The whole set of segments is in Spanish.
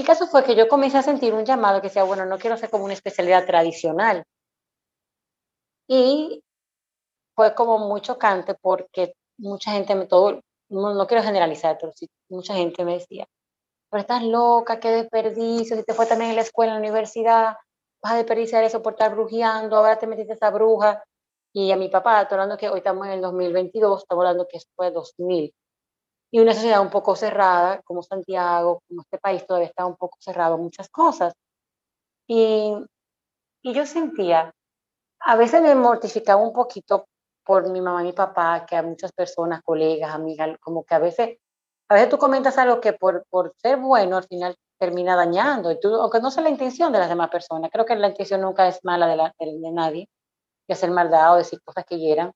el caso fue que yo comencé a sentir un llamado que decía, bueno, no quiero hacer como una especialidad tradicional. Y fue como muy chocante porque mucha gente, me, todo, no, quiero generalizar, pero sí, mucha gente me decía, pero estás loca, qué desperdicio, si te fue también en la escuela, en la universidad, vas a desperdiciar eso por estar brujeando, ahora te metiste esa bruja. Y a mi papá, estoy hablando que hoy estamos en el 2022, estamos hablando que fue 2000. Y una sociedad un poco cerrada, como Santiago, como este país todavía está un poco cerrado muchas cosas. Y, y yo sentía, a veces me mortificaba un poquito por mi mamá y mi papá, que a muchas personas, colegas, amigas, como que a veces, a veces tú comentas algo que por, por ser bueno al final termina dañando, y tú, aunque no sea la intención de las demás personas, creo que la intención nunca es mala de, la, de, nadie, que hacer maldad o decir cosas que hieran.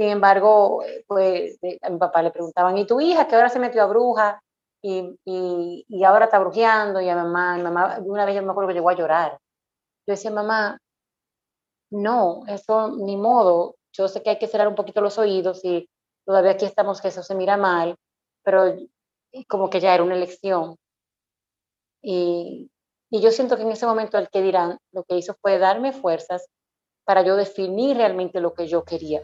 Sin embargo, pues a mi papá le preguntaban, ¿y tu hija que ahora se metió a bruja y, y, y ahora está brujeando? Y a mamá, mi mamá, una vez yo me acuerdo que llegó a llorar. Yo decía, mamá, no, eso ni modo, yo sé que hay que cerrar un poquito los oídos y todavía aquí estamos que eso se mira mal, pero como que ya era una elección. Y, y yo siento que en ese momento el que dirán, lo que hizo fue darme fuerzas para yo definir realmente lo que yo quería.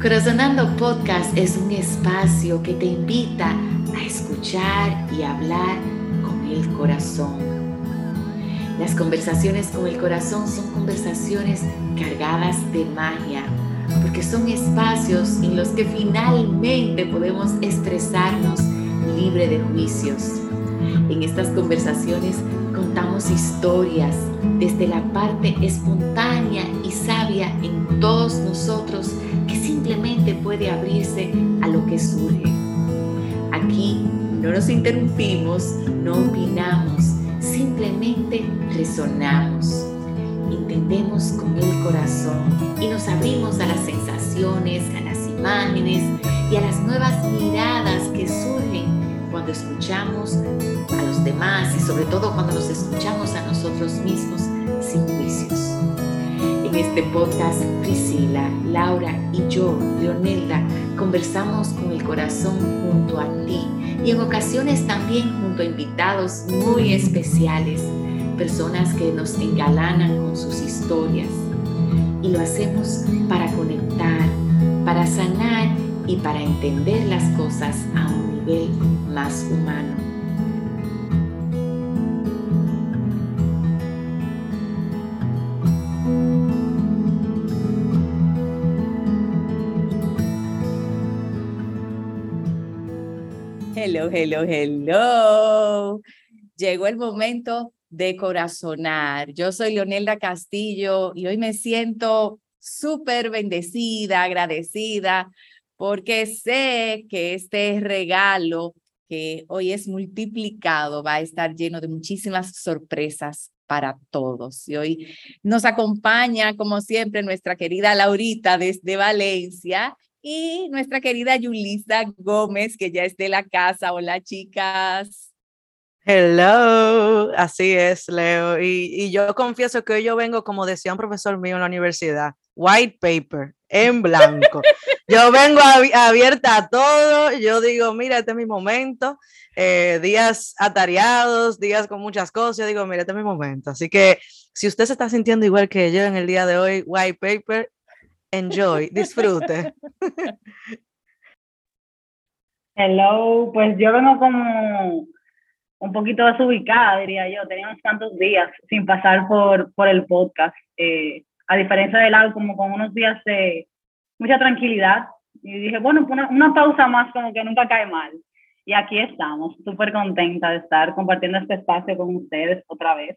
Corazonando Podcast es un espacio que te invita a escuchar y hablar con el corazón las conversaciones con el corazón son conversaciones cargadas de magia, porque son espacios en los que finalmente podemos expresarnos libre de juicios. En estas conversaciones contamos historias desde la parte espontánea y sabia en todos nosotros simplemente puede abrirse a lo que surge. Aquí no nos interrumpimos, no opinamos, simplemente resonamos, entendemos con el corazón y nos abrimos a las sensaciones, a las imágenes y a las nuevas miradas que surgen cuando escuchamos a los demás y sobre todo cuando nos escuchamos a nosotros mismos sin juicios. En este podcast, Priscila, Laura y yo, Leonelda, conversamos con el corazón junto a ti y en ocasiones también junto a invitados muy especiales, personas que nos engalanan con sus historias. Y lo hacemos para conectar, para sanar y para entender las cosas a un nivel más humano. Hello, hello. Llegó el momento de corazonar. Yo soy Leonelda Castillo y hoy me siento súper bendecida, agradecida, porque sé que este regalo que hoy es multiplicado va a estar lleno de muchísimas sorpresas para todos. Y hoy nos acompaña, como siempre, nuestra querida Laurita desde Valencia y nuestra querida Yulisa Gómez, que ya es de la casa. Hola, chicas. Hello, así es, Leo. Y, y, yo confieso que hoy yo vengo, como decía un profesor mío en la universidad, white paper, en blanco. yo vengo abierta a todo, yo digo, mira, este es mi momento, eh, días atareados, días con muchas cosas, yo digo, mira, este es mi momento. Así que si usted se está sintiendo igual que yo en el día de hoy, white paper, enjoy, disfrute. Hello, pues yo vengo como un poquito desubicada, diría yo. Teníamos tantos días sin pasar por, por el podcast. Eh, a diferencia del lado, como con unos días de mucha tranquilidad. Y dije, bueno, una, una pausa más como que nunca cae mal. Y aquí estamos, súper contenta de estar compartiendo este espacio con ustedes otra vez.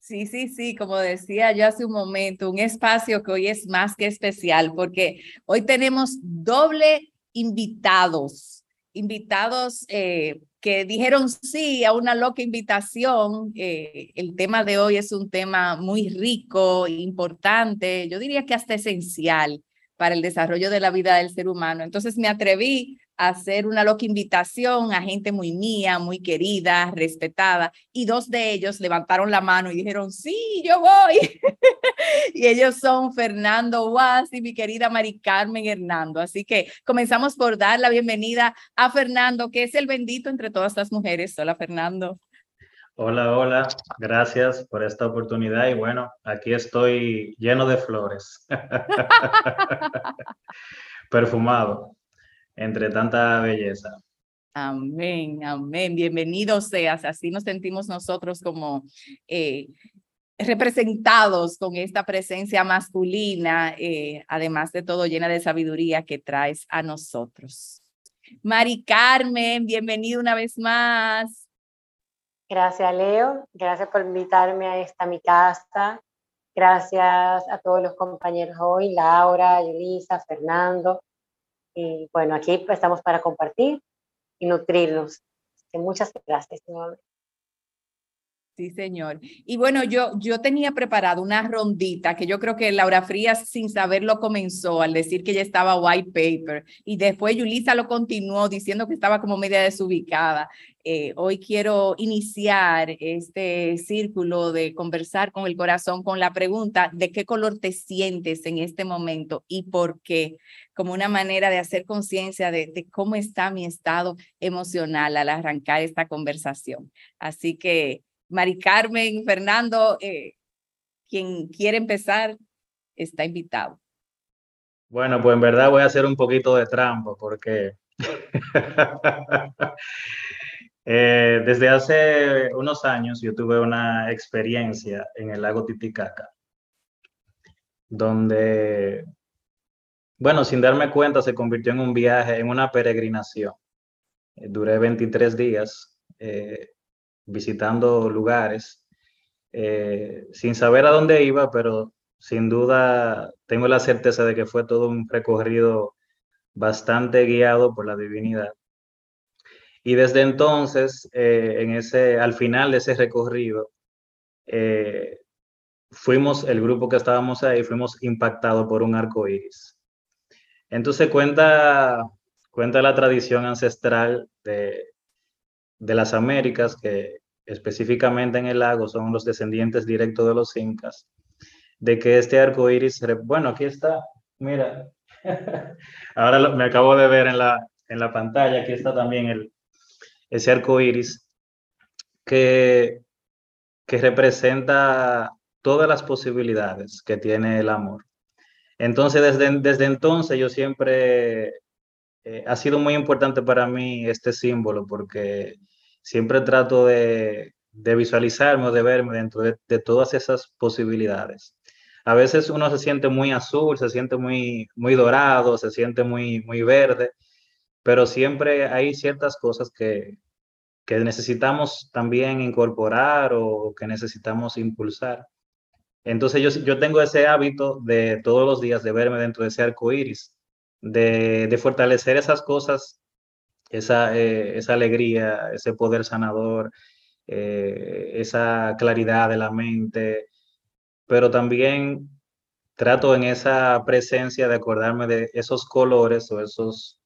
Sí, sí, sí, como decía yo hace un momento, un espacio que hoy es más que especial porque hoy tenemos doble invitados, invitados eh, que dijeron sí a una loca invitación. Eh, el tema de hoy es un tema muy rico, importante, yo diría que hasta esencial para el desarrollo de la vida del ser humano. Entonces me atreví hacer una loca invitación a gente muy mía, muy querida, respetada, y dos de ellos levantaron la mano y dijeron, sí, yo voy. y ellos son Fernando Guas y mi querida Mari Carmen Hernando. Así que comenzamos por dar la bienvenida a Fernando, que es el bendito entre todas las mujeres. Hola, Fernando. Hola, hola, gracias por esta oportunidad y bueno, aquí estoy lleno de flores, perfumado entre tanta belleza. Amén, amén. Bienvenido seas. Así nos sentimos nosotros como eh, representados con esta presencia masculina, eh, además de todo llena de sabiduría que traes a nosotros. Mari Carmen, bienvenido una vez más. Gracias, Leo. Gracias por invitarme a esta mi casa. Gracias a todos los compañeros hoy, Laura, Yulisa, Fernando. Y bueno, aquí estamos para compartir y nutrirnos. Muchas gracias. Sí, señor. Y bueno, yo, yo tenía preparado una rondita que yo creo que Laura Frías sin saberlo comenzó al decir que ya estaba white paper y después Yulisa lo continuó diciendo que estaba como media desubicada. Eh, hoy quiero iniciar este círculo de conversar con el corazón con la pregunta de qué color te sientes en este momento y por qué, como una manera de hacer conciencia de, de cómo está mi estado emocional al arrancar esta conversación. Así que Mari Carmen, Fernando, eh, quien quiere empezar, está invitado. Bueno, pues en verdad voy a hacer un poquito de trampa porque eh, desde hace unos años yo tuve una experiencia en el lago Titicaca, donde, bueno, sin darme cuenta se convirtió en un viaje, en una peregrinación. Eh, duré 23 días visitando lugares, eh, sin saber a dónde iba, pero sin duda tengo la certeza de que fue todo un recorrido bastante guiado por la divinidad. Y desde entonces, eh, en ese, al final de ese recorrido, eh, fuimos, el grupo que estábamos ahí, fuimos impactados por un arco iris. Entonces cuenta, cuenta la tradición ancestral de, de las Américas, que específicamente en el lago son los descendientes directos de los incas, de que este arco iris, bueno, aquí está, mira, ahora me acabo de ver en la, en la pantalla, aquí está también el, ese arco iris, que, que representa todas las posibilidades que tiene el amor. Entonces, desde, desde entonces yo siempre eh, ha sido muy importante para mí este símbolo porque siempre trato de, visualizarme o de verme dentro de, todas esas posibilidades. A veces uno se siente muy azul, se siente muy, muy dorado, se siente muy, muy verde, pero siempre hay ciertas cosas que, que necesitamos también incorporar o que necesitamos impulsar. Entonces yo, yo tengo ese hábito de todos los días de verme dentro de ese arco iris de, fortalecer esas cosas, esa, eh, esa alegría, ese poder sanador, eh, esa claridad de la mente, pero también trato en esa presencia de acordarme de esos colores o esos,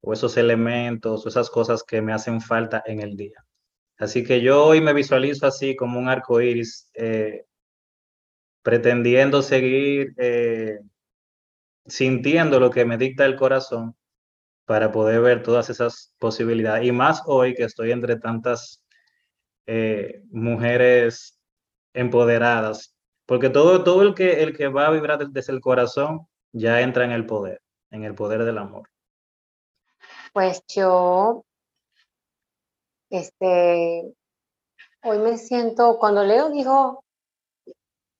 o esos elementos o esas cosas que me hacen falta en el día. Así que yo hoy me visualizo así como un arco iris, eh, pretendiendo seguir sintiendo lo que me dicta el corazón para poder ver todas esas posibilidades. Y más hoy que estoy entre tantas eh, mujeres empoderadas, porque todo, todo el, que, el que va a vibrar desde el corazón ya entra en el poder, en el poder del amor. Pues yo, este, hoy me siento, cuando Leo dijo,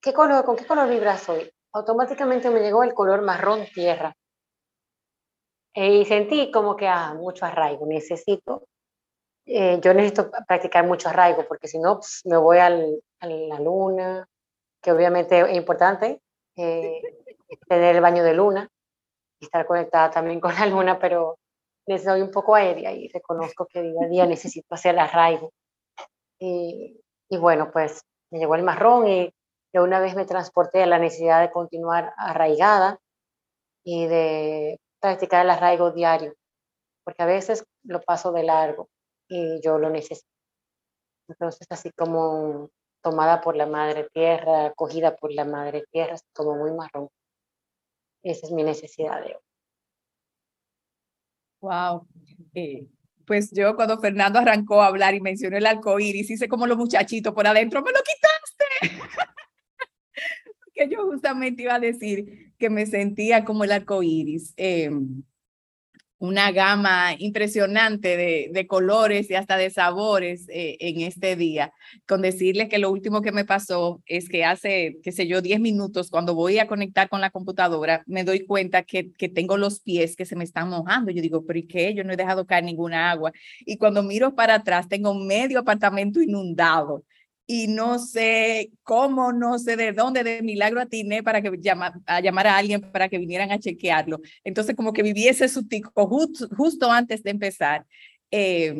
¿qué color, ¿con qué color vibras hoy? automáticamente me llegó el color marrón tierra. Y sentí como que, ah, mucho arraigo, necesito, eh, yo necesito practicar mucho arraigo, porque si no, pues, me voy al, a la luna, que obviamente es importante, eh, tener el baño de luna, estar conectada también con la luna, pero soy un poco aérea y reconozco que día a día necesito hacer arraigo. Y, y bueno, pues me llegó el marrón y de una vez me transporté a la necesidad de continuar arraigada y de practicar el arraigo diario, porque a veces lo paso de largo y yo lo necesito. Entonces, así como tomada por la madre tierra, acogida por la madre tierra, como muy marrón. Esa es mi necesidad de hoy. Wow. Eh, pues yo cuando Fernando arrancó a hablar y mencionó el arcoíris, hice como los muchachitos por adentro, me lo quitaste. Que yo justamente iba a decir que me sentía como el arcoíris. Eh, una gama impresionante de, colores y hasta de sabores eh, en este día. Con decirles que lo último que me pasó es que hace, qué sé yo, 10 minutos, cuando voy a conectar con la computadora, me doy cuenta que, que tengo los pies que se me están mojando. Yo digo, pero ¿y qué? Yo no he dejado caer ninguna agua. Y cuando miro para atrás, tengo medio apartamento inundado y no sé cómo, no sé de dónde, de milagro atiné para que llama, a llamar a alguien para que vinieran a chequearlo. Entonces, como que viviese su tico justo, justo antes de empezar. Eh,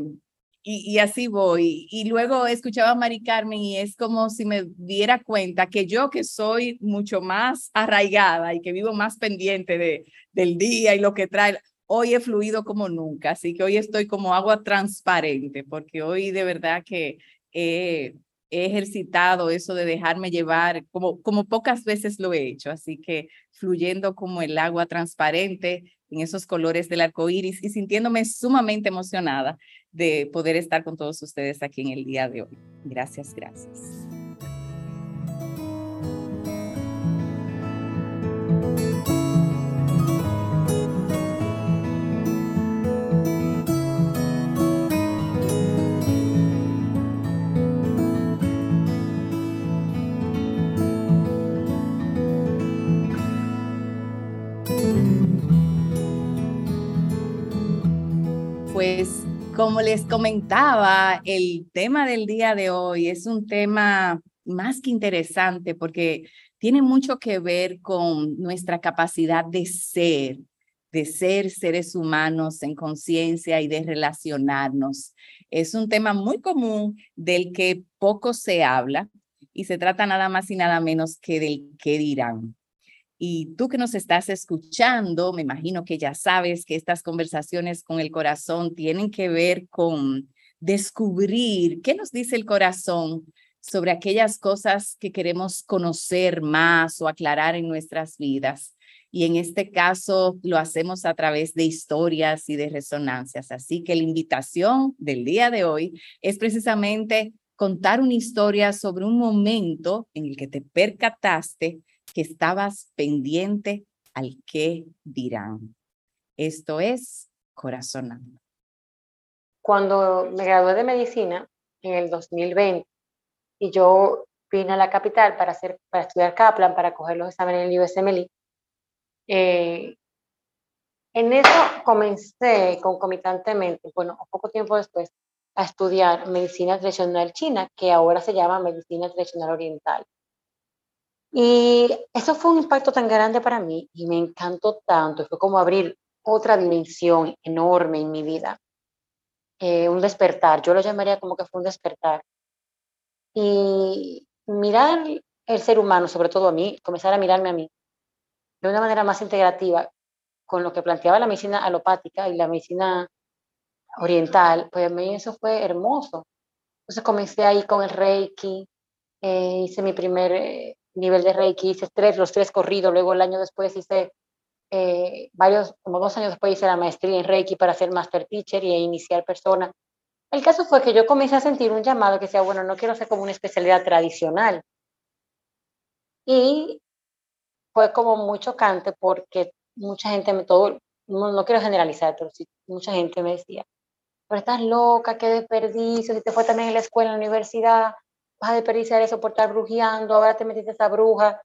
y, y, así voy. Y luego escuchaba a Mari Carmen y es como si me diera cuenta que yo que soy mucho más arraigada y que vivo más pendiente de, del día y lo que trae, hoy he fluido como nunca. Así que hoy estoy como agua transparente porque hoy de verdad que... Eh, he ejercitado eso de dejarme llevar, como, como pocas veces lo he hecho, así que fluyendo como el agua transparente en esos colores del arco iris y sintiéndome sumamente emocionada de poder estar con todos ustedes aquí en el día de hoy. Gracias, gracias. Pues como les comentaba, el tema del día de hoy es un tema más que interesante porque tiene mucho que ver con nuestra capacidad de ser, de ser seres humanos en conciencia y de relacionarnos. Es un tema muy común del que poco se habla y se trata nada más y nada menos que del qué dirán. Y tú que nos estás escuchando, me imagino que ya sabes que estas conversaciones con el corazón tienen que ver con descubrir qué nos dice el corazón sobre aquellas cosas que queremos conocer más o aclarar en nuestras vidas. Y en este caso lo hacemos a través de historias y de resonancias. Así que la invitación del día de hoy es precisamente contar una historia sobre un momento en el que te percataste que estabas pendiente al que dirán. Esto es corazonando. Cuando me gradué de medicina en el 2020 y yo vine a la capital para, hacer, para estudiar Kaplan, para coger los exámenes en el USMLE, eh, en eso comencé concomitantemente, bueno, poco tiempo después, a estudiar medicina tradicional china, que ahora se llama medicina tradicional oriental. Y eso fue un impacto tan grande para mí y me encantó tanto. Fue como abrir otra dimensión enorme en mi vida. Eh, un despertar, yo lo llamaría como que fue un despertar. Y mirar el ser humano, sobre todo a mí, comenzar a mirarme a mí de una manera más integrativa con lo que planteaba la medicina alopática y la medicina oriental, pues a mí eso fue hermoso. Entonces comencé ahí con el Reiki, eh, hice mi primer eh, nivel de Reiki, hice tres, los tres corridos, luego el año después hice eh, varios, como dos años después hice la maestría en Reiki para ser Master Teacher y iniciar persona. El caso fue que yo comencé a sentir un llamado que decía, bueno, no quiero ser como una especialidad tradicional. Y fue como muy chocante porque mucha gente, me, todo, no, no quiero generalizar, pero sí, mucha gente me decía, pero estás loca, qué desperdicio, si te fue también en la escuela, en la universidad, vas a desperdiciar eso por estar brujeando, ahora te metiste esa bruja.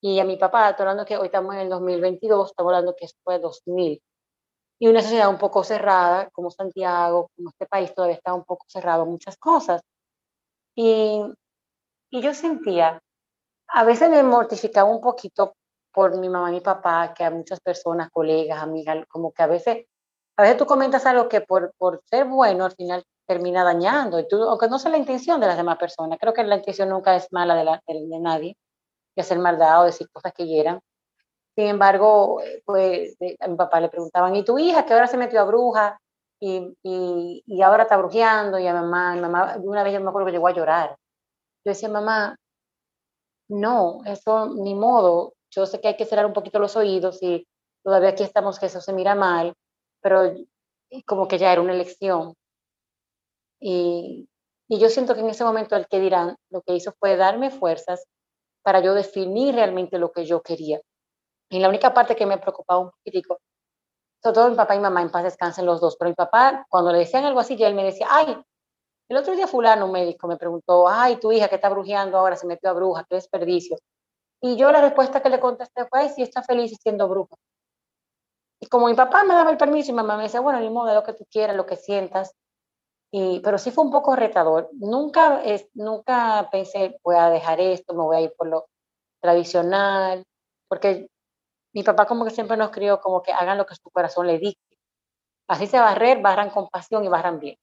Y a mi papá, estoy hablando que hoy estamos en el 2022, estamos hablando que fue 2000. Y una sociedad un poco cerrada, como Santiago, como este país todavía está un poco cerrado muchas cosas. Y, y yo sentía, a veces me mortificaba un poquito por mi mamá y mi papá, que a muchas personas, colegas, amigas, como que a veces, a veces tú comentas algo que por, por ser bueno al final termina dañando, y tú, aunque no sea la intención de las demás personas, creo que la intención nunca es mala de, la, de, nadie, que hacer maldad o decir cosas que hieran. Sin embargo, pues a mi papá le preguntaban, ¿y tu hija que ahora se metió a bruja? y, y, y ahora está brujeando y a mamá, mi mamá, una vez yo me acuerdo que llegó a llorar. Yo decía, mamá, no, eso ni modo, yo sé que hay que cerrar un poquito los oídos y todavía aquí estamos que eso se mira mal, pero como que ya era una elección. Y, yo siento que en ese momento el que dirán lo que hizo fue darme fuerzas para yo definir realmente lo que yo quería. Y la única parte que me preocupaba un poquitico, sobre todo mi papá y mamá en paz descansen los dos, pero mi papá cuando le decían algo así, ya él me decía, ay, el otro día fulano, un médico, me preguntó, ay, tu hija que está brujeando ahora se metió a bruja, qué desperdicio. Y yo la respuesta que le contesté fue, ay, sí está feliz siendo bruja. Y como mi papá me daba el permiso y mamá me decía, bueno, ni modo, lo que tú quieras, lo que sientas. Y, pero sí fue un poco retador. Nunca, es, nunca pensé, voy a dejar esto, me voy a ir por lo tradicional, porque mi papá como que siempre nos crió como que hagan lo que su corazón le dicte. Así se barrer, barran con pasión y barran bien.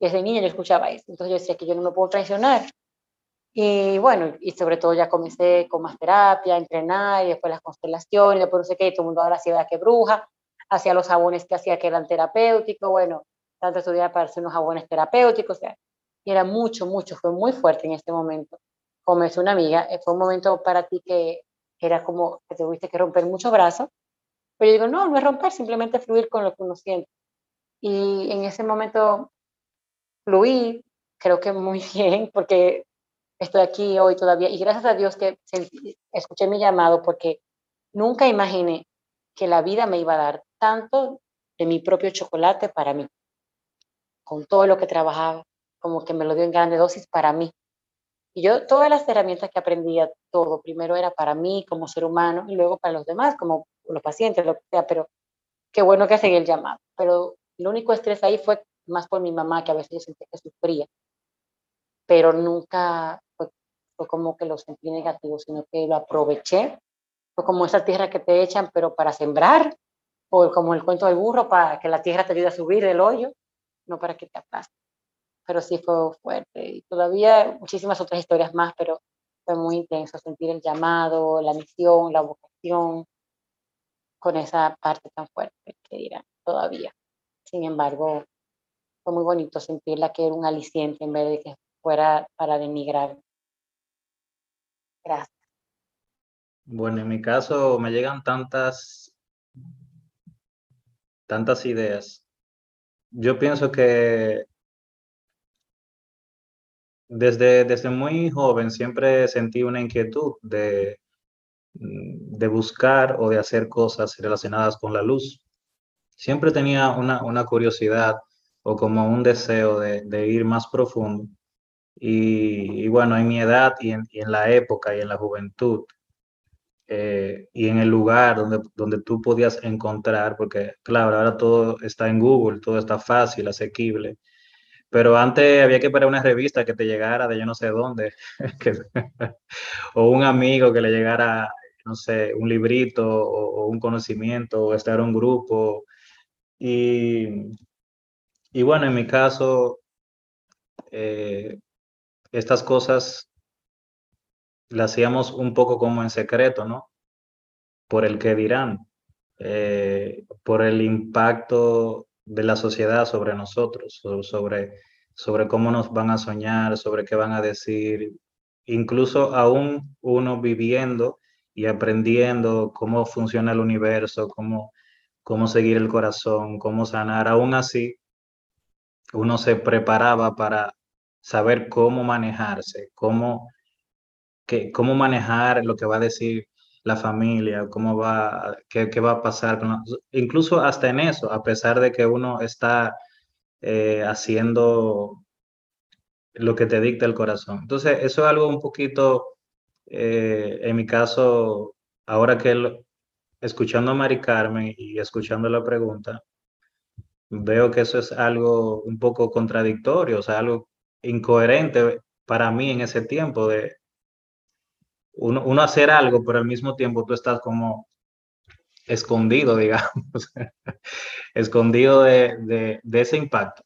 Desde niña yo escuchaba eso. Entonces yo decía que yo no me puedo traicionar. Y bueno, y sobre todo ya comencé con más terapia, a entrenar, y después las constelaciones, después no sé qué, todo el mundo ahora hacía que bruja, hacía los jabones que hacía que eran terapéuticos, bueno, tanto estudiar para hacer unos jabones terapéuticos, o sea, y era mucho, mucho, fue muy fuerte en este momento. Como es una amiga, eh, fue un momento para ti que era como que tuviste que romper muchos brazos, pero yo digo, no, no es romper, simplemente fluir con lo que uno siente. Y en ese momento fluí, creo que muy bien, porque estoy aquí hoy todavía, y gracias a Dios que escuché mi llamado, porque nunca imaginé que la vida me iba a dar tanto de mi propio chocolate para mí con todo lo que trabajaba, como que me lo dio en grande dosis para mí. Y yo todas las herramientas que aprendía, todo, primero era para mí como ser humano y luego para los demás, como los pacientes, lo que sea, pero qué bueno que seguí el llamado. Pero el único estrés ahí fue más por mi mamá, que a veces yo sentía que sufría, pero nunca fue, fue como que lo sentí negativo, sino que lo aproveché. Fue como esa tierra que te echan, pero para sembrar, o como el cuento del burro, para que la tierra te ayude a subir del hoyo no para que te aplaste. Pero sí fue fuerte. Y todavía muchísimas otras historias más, pero fue muy intenso sentir el llamado, la misión, la vocación, con esa parte tan fuerte que dirán todavía. Sin embargo, fue muy bonito sentirla que era un aliciente en vez de que fuera para denigrar. Gracias. Bueno, en mi caso me llegan tantas, tantas ideas yo pienso que desde, desde muy joven siempre sentí una inquietud de, de buscar o de hacer cosas relacionadas con la luz. Siempre tenía una, una curiosidad o como un deseo de, ir más profundo. Y, bueno, en mi edad y en la época y en la juventud, eh, y en el lugar donde, donde tú podías encontrar, porque claro, ahora todo está en Google, todo está fácil, asequible, pero antes había que parar una revista que te llegara de yo no sé dónde, o un amigo que le llegara, no sé, un librito o, un conocimiento, o estar en un grupo. Y, y bueno, en mi caso, eh, estas cosas la hacíamos un poco como en secreto, ¿no? Por el que dirán, eh, por el impacto de la sociedad sobre nosotros, sobre, sobre cómo nos van a soñar, sobre qué van a decir, incluso aún uno viviendo y aprendiendo cómo funciona el universo, cómo, cómo seguir el corazón, cómo sanar, aún así uno se preparaba para saber cómo manejarse, cómo cómo manejar lo que va a decir la familia, cómo va, qué, qué va a pasar, con incluso hasta en eso, a pesar de que uno está eh, haciendo lo que te dicta el corazón. Entonces, eso es algo un poquito, eh, en mi caso, ahora que escuchando a Mari Carmen y escuchando la pregunta, veo que eso es algo un poco contradictorio, o sea, algo incoherente para mí en ese tiempo de uno, hacer algo, pero al mismo tiempo tú estás como escondido, digamos, escondido de, ese impacto.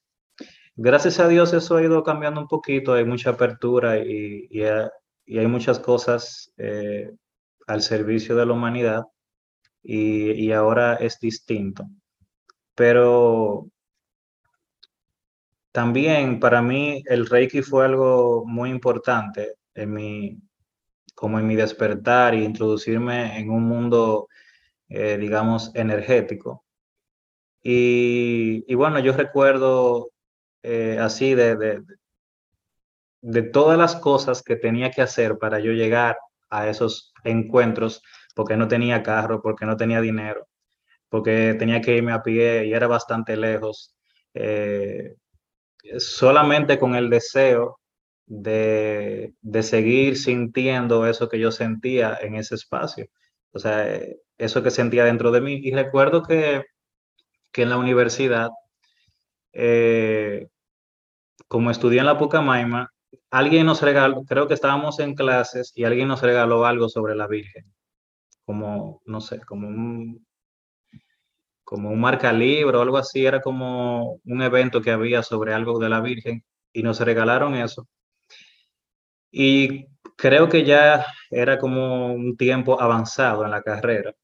Gracias a Dios eso ha ido cambiando un poquito, hay mucha apertura y, hay muchas cosas eh, al servicio de la humanidad y, ahora es distinto. Pero también para mí el Reiki fue algo muy importante en mi, como en mi despertar y introducirme en un mundo, eh, digamos, energético. Y, bueno, yo recuerdo eh, así de, de, de todas las cosas que tenía que hacer para yo llegar a esos encuentros, porque no tenía carro, porque no tenía dinero, porque tenía que irme a pie y era bastante lejos. Eh, solamente con el deseo de, de, seguir sintiendo eso que yo sentía en ese espacio. O sea, eso que sentía dentro de mí. Y recuerdo que, que en la universidad, eh, como estudié en la Pucamaima, alguien nos regaló, creo que estábamos en clases y alguien nos regaló algo sobre la Virgen. Como, no sé, como un, como un o algo así, era como un evento que había sobre algo de la Virgen y nos regalaron eso. Y creo que ya era como un tiempo avanzado en la carrera.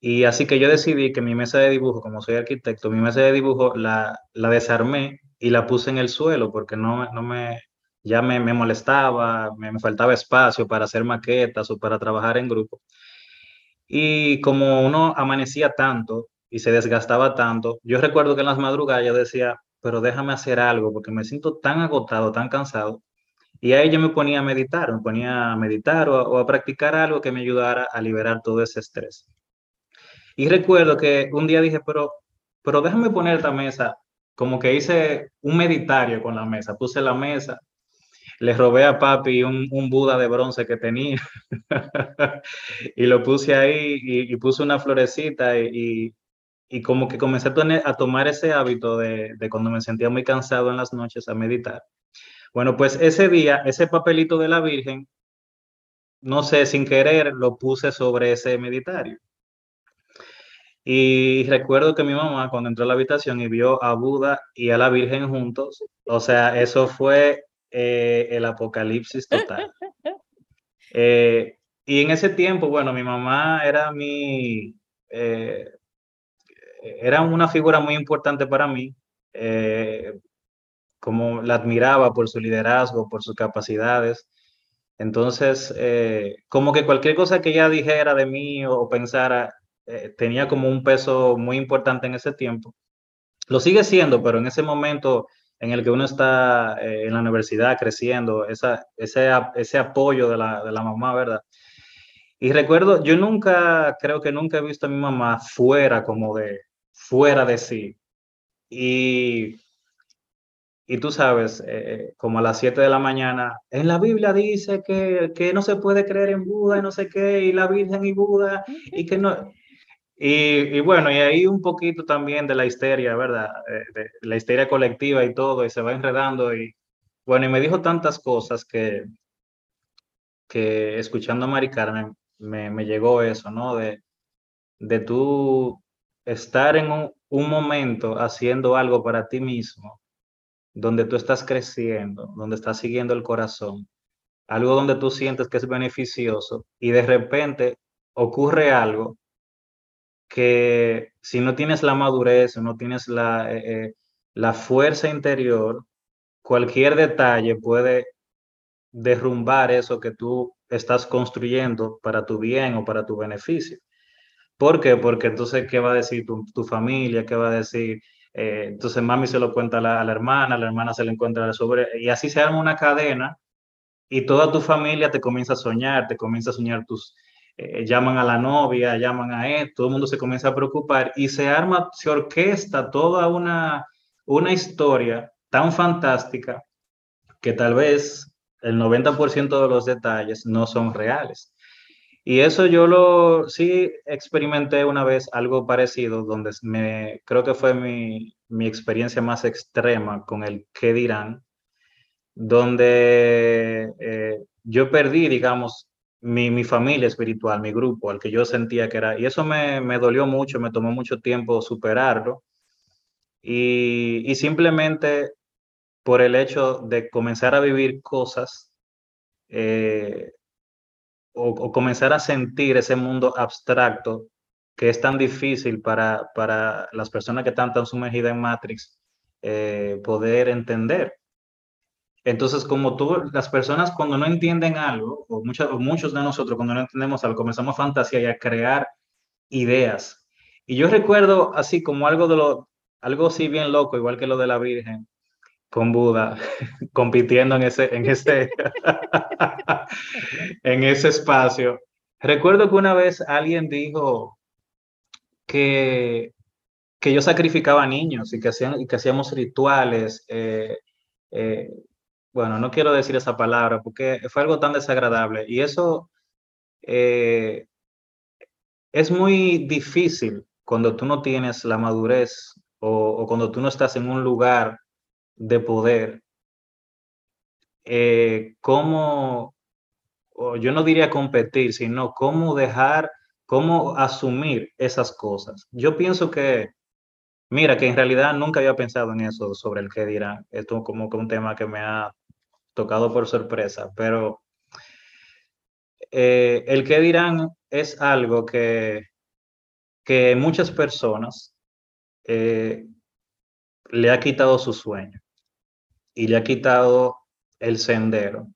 Y así que yo decidí que mi mesa de dibujo, como soy arquitecto, mi mesa de dibujo la, la desarmé y la puse en el suelo porque no, no me, ya me, me molestaba, me, faltaba espacio para hacer maquetas o para trabajar en grupo. Y como uno amanecía tanto y se desgastaba tanto, yo recuerdo que en las madrugadas yo decía, pero déjame hacer algo porque me siento tan agotado, tan cansado. Y ahí yo me ponía a meditar, me ponía a meditar o a, practicar algo que me ayudara a liberar todo ese estrés. Y recuerdo que un día dije, pero, pero déjame poner esta mesa, como que hice un meditario con la mesa, puse la mesa, le robé a papi un, un Buda de bronce que tenía y lo puse ahí y, y puse una florecita y, y, como que comencé a tomar ese hábito de, de, cuando me sentía muy cansado en las noches a meditar. Bueno, pues ese día, ese papelito de la Virgen, no sé, sin querer, lo puse sobre ese meditario. Y recuerdo que mi mamá cuando entró a la habitación y vio a Buda y a la Virgen juntos, o sea, eso fue eh, el apocalipsis total. Eh, y en ese tiempo, bueno, mi mamá era mi, eh, era una figura muy importante para mí, eh, como la admiraba por su liderazgo, por sus capacidades. Entonces, eh, como que cualquier cosa que ella dijera de mí o pensara, tenía como un peso muy importante en ese tiempo. Lo sigue siendo, pero en ese momento en el que uno está eh, en la universidad creciendo, esa, ese, ese apoyo de la, de la mamá, ¿verdad? Y recuerdo, yo nunca, creo que nunca he visto a mi mamá fuera como de, fuera de sí. Y, y tú sabes, eh, como a las 7 de la mañana, en la Biblia dice que, que, no se puede creer en Buda y no sé qué, y la Virgen y Buda, y que no... Y, y, bueno, y ahí un poquito también de la histeria, ¿verdad? Eh, la histeria colectiva y todo, y se va enredando. Y bueno, y me dijo tantas cosas que, que escuchando a Mari Carmen me, me llegó eso, ¿no? De, de tú estar en un, un momento haciendo algo para ti mismo, donde tú estás creciendo, donde estás siguiendo el corazón, algo donde tú sientes que es beneficioso y de repente ocurre algo que si no tienes la madurez o no tienes la, eh, eh, la fuerza interior, cualquier detalle puede derrumbar eso que tú estás construyendo para tu bien o para tu beneficio. ¿Por qué? Porque entonces, ¿qué va a decir tu, tu familia? ¿Qué va a decir? Eh, entonces, mami se lo cuenta a la, hermana, la hermana se lo encuentra a la sobre, y así se arma una cadena y toda tu familia te comienza a soñar, te comienza a soñar tus, eh, llaman a la novia, llaman a él, todo el mundo se comienza a preocupar y se arma, se orquesta toda una, una historia tan fantástica que tal vez el 90% de los detalles no son reales. Y eso yo lo sí experimenté una vez algo parecido, donde me creo que fue mi, mi experiencia más extrema con el qué dirán, donde eh, yo perdí, digamos, mi, mi, familia espiritual, mi grupo, al que yo sentía que era. Y eso me, me dolió mucho, me tomó mucho tiempo superarlo. Y, y, simplemente por el hecho de comenzar a vivir cosas eh, o, o, comenzar a sentir ese mundo abstracto que es tan difícil para, para las personas que están tan sumergidas en Matrix, eh, poder entender. Entonces, como tú, las personas cuando no entienden algo, o, muchas, muchos de nosotros cuando no entendemos algo, comenzamos a fantasear y a crear ideas. Y yo recuerdo así como algo de lo, algo así bien loco, igual que lo de la Virgen, con Buda, compitiendo en ese, en ese, en ese espacio. Recuerdo que una vez alguien dijo que, que yo sacrificaba niños y que, hacían, y que hacíamos rituales. Eh, eh, bueno, no quiero decir esa palabra porque fue algo tan desagradable y eso eh, es muy difícil cuando tú no tienes la madurez o, o, cuando tú no estás en un lugar de poder. cómo, yo no diría competir, sino cómo dejar, cómo asumir esas cosas. Yo pienso que, mira, que en realidad nunca había pensado en eso sobre el que dirán. Esto como que un tema que me ha tocado por sorpresa, pero eh, el que dirán es algo que, que muchas personas eh, le ha quitado su sueño y le ha quitado el sendero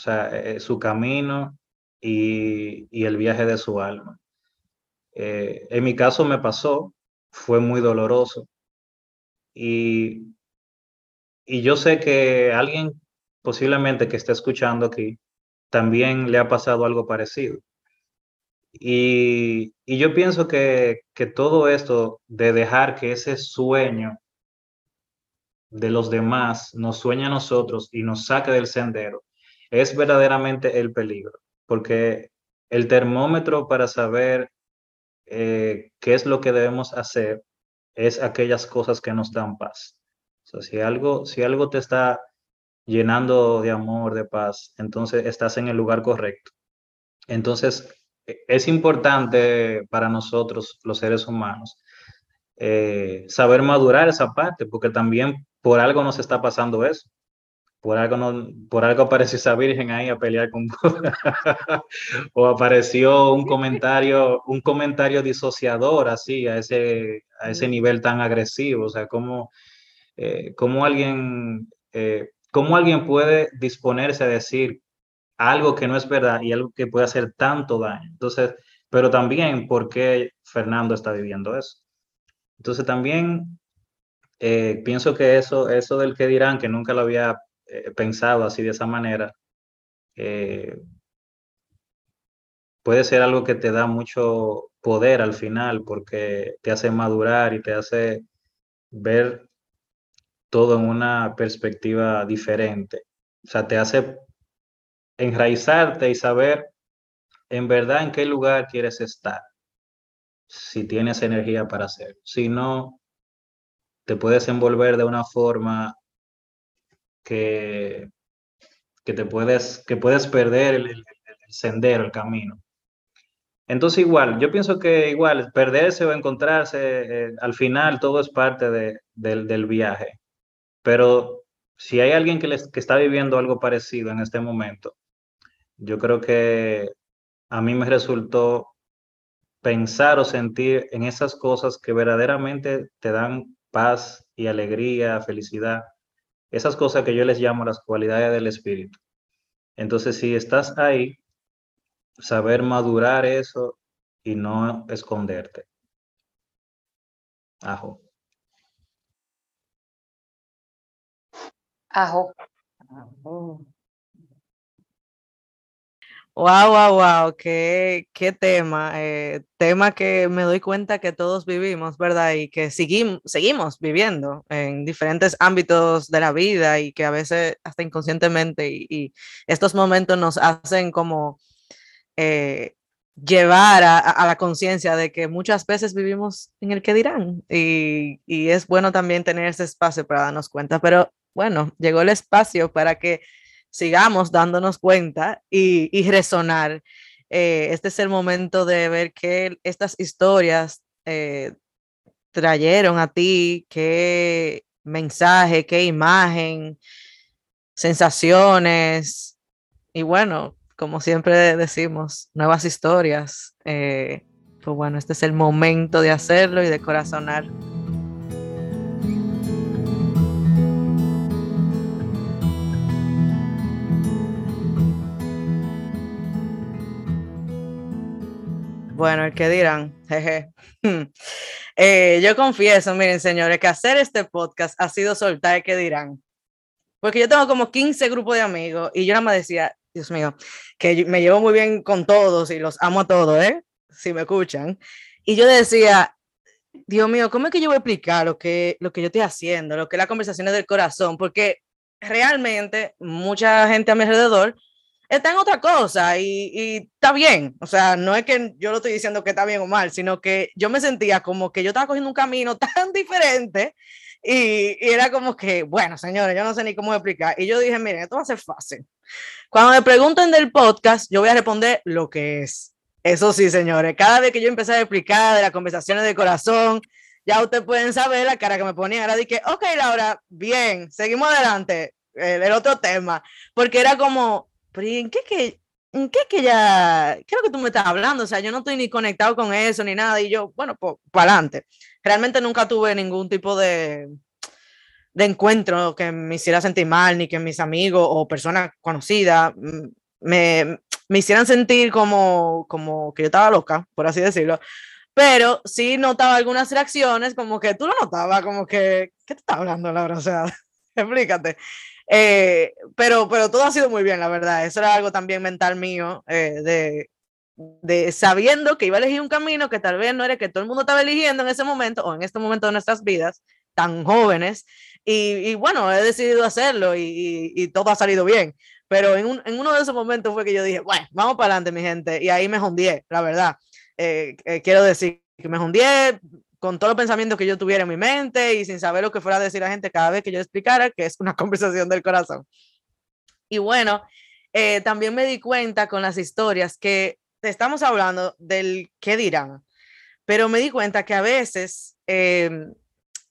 o sea, eh, su camino y, y, el viaje de su alma. Eh, en mi caso me pasó, fue muy doloroso y, y yo sé que alguien posiblemente que esté escuchando aquí también le ha pasado algo parecido. Y, y yo pienso que, que todo esto de dejar que ese sueño de los demás nos sueñe a nosotros y nos saque del sendero, es verdaderamente el peligro, porque el termómetro para saber eh, qué es lo que debemos hacer es aquellas cosas que nos dan paz. Si algo, si algo te está llenando de amor, de paz, entonces estás en el lugar correcto. Entonces, e, es importante para nosotros, los seres humanos, eh, saber madurar esa parte, porque también por algo nos está pasando eso por algo, no, por algo apareció esa virgen ahí a pelear con o apareció un comentario, un comentario disociador así, a ese, a ese nivel tan agresivo. O sea, cómo, eh, cómo alguien, eh, cómo alguien puede disponerse a decir algo que no es verdad y algo que puede hacer tanto daño. Entonces, pero también por qué Fernando está viviendo eso. Entonces también eh, pienso que eso, eso del que dirán, que nunca lo había eh, pensado así de esa manera, eh, puede ser algo que te da mucho poder al final porque te hace madurar y te hace ver todo en una perspectiva diferente. O sea, te hace enraizarte y saber en verdad en qué lugar quieres estar, si tienes energía para hacerlo. Si no, te puedes envolver de una forma que, que te puedes, que puedes perder el, sendero, el camino. Entonces igual, yo pienso que igual, perderse o encontrarse, eh, al final todo es parte de, del viaje. Pero si hay alguien que, les, que está viviendo algo parecido en este momento, yo creo que a mí me resultó pensar o sentir en esas cosas que verdaderamente te dan paz y alegría, felicidad esas cosas que yo les llamo las cualidades del espíritu. Entonces, si estás ahí, saber madurar eso y no esconderte. Ajo. Ajo. Ajo. Wow, wow, wow, qué, qué tema, eh, tema que me doy cuenta que todos vivimos, ¿verdad? Y que seguimos, seguimos viviendo en diferentes ámbitos de la vida y que a veces hasta inconscientemente y, estos momentos nos hacen como eh, llevar a, la conciencia de que muchas veces vivimos en el que dirán y, y es bueno también tener ese espacio para darnos cuenta, pero bueno, llegó el espacio para que sigamos dándonos cuenta y, y resonar. Eh, este es el momento de ver qué estas historias eh, trajeron a ti, qué mensaje, qué imagen, sensaciones. Y bueno, como siempre decimos, nuevas historias. Eh, pues bueno, este es el momento de hacerlo y de corazonar. Bueno, el que dirán, jeje. Eh, yo confieso, miren, señores, que hacer este podcast ha sido soltar el que dirán. Porque yo tengo como 15 grupos de amigos y yo nada más decía, Dios mío, que me llevo muy bien con todos y los amo a todos, ¿eh? Si me escuchan. Y yo decía, Dios mío, ¿cómo es que yo voy a explicar lo que, lo que yo estoy haciendo, lo que es las conversaciones del corazón? Porque realmente mucha gente a mi alrededor está en otra cosa y, y, está bien. O sea, no es que yo lo estoy diciendo que está bien o mal, sino que yo me sentía como que yo estaba cogiendo un camino tan diferente y, y, era como que, bueno, señores, yo no sé ni cómo explicar. Y yo dije, miren, esto va a ser fácil. Cuando me pregunten del podcast, yo voy a responder lo que es. Eso sí, señores, cada vez que yo empecé a explicar de las conversaciones de corazón, ya ustedes pueden saber la cara que me ponía. Ahora dije, ok, Laura, bien, seguimos adelante. El, el otro tema, porque era como, pero ¿en qué que, en qué que ya, qué es lo que tú me estás hablando? O sea, yo no estoy ni conectado con eso ni nada. Y yo, bueno, pues para adelante. Realmente nunca tuve ningún tipo de, de encuentro que me hiciera sentir mal, ni que mis amigos o personas conocidas me, me hicieran sentir como, como que yo estaba loca, por así decirlo. Pero sí notaba algunas reacciones, como que tú lo notabas, como que, ¿qué te está hablando, Laura? O sea, explícate. Eh, pero, pero todo ha sido muy bien, la verdad. Eso era algo también mental mío, eh, de, de sabiendo que iba a elegir un camino que tal vez no era que todo el mundo estaba eligiendo en ese momento o en este momento de nuestras vidas, tan jóvenes. Y, y bueno, he decidido hacerlo y, y, y, todo ha salido bien. Pero en, un, en uno de esos momentos fue que yo dije, bueno, vamos para adelante, mi gente. Y ahí me hundié, la verdad. Eh, eh, quiero decir que me hundié, con todos los pensamientos que yo tuviera en mi mente y sin saber lo que fuera a decir la gente cada vez que yo explicara que es una conversación del corazón. Y bueno, eh, también me di cuenta con las historias que estamos hablando del qué dirán, pero me di cuenta que a veces, eh,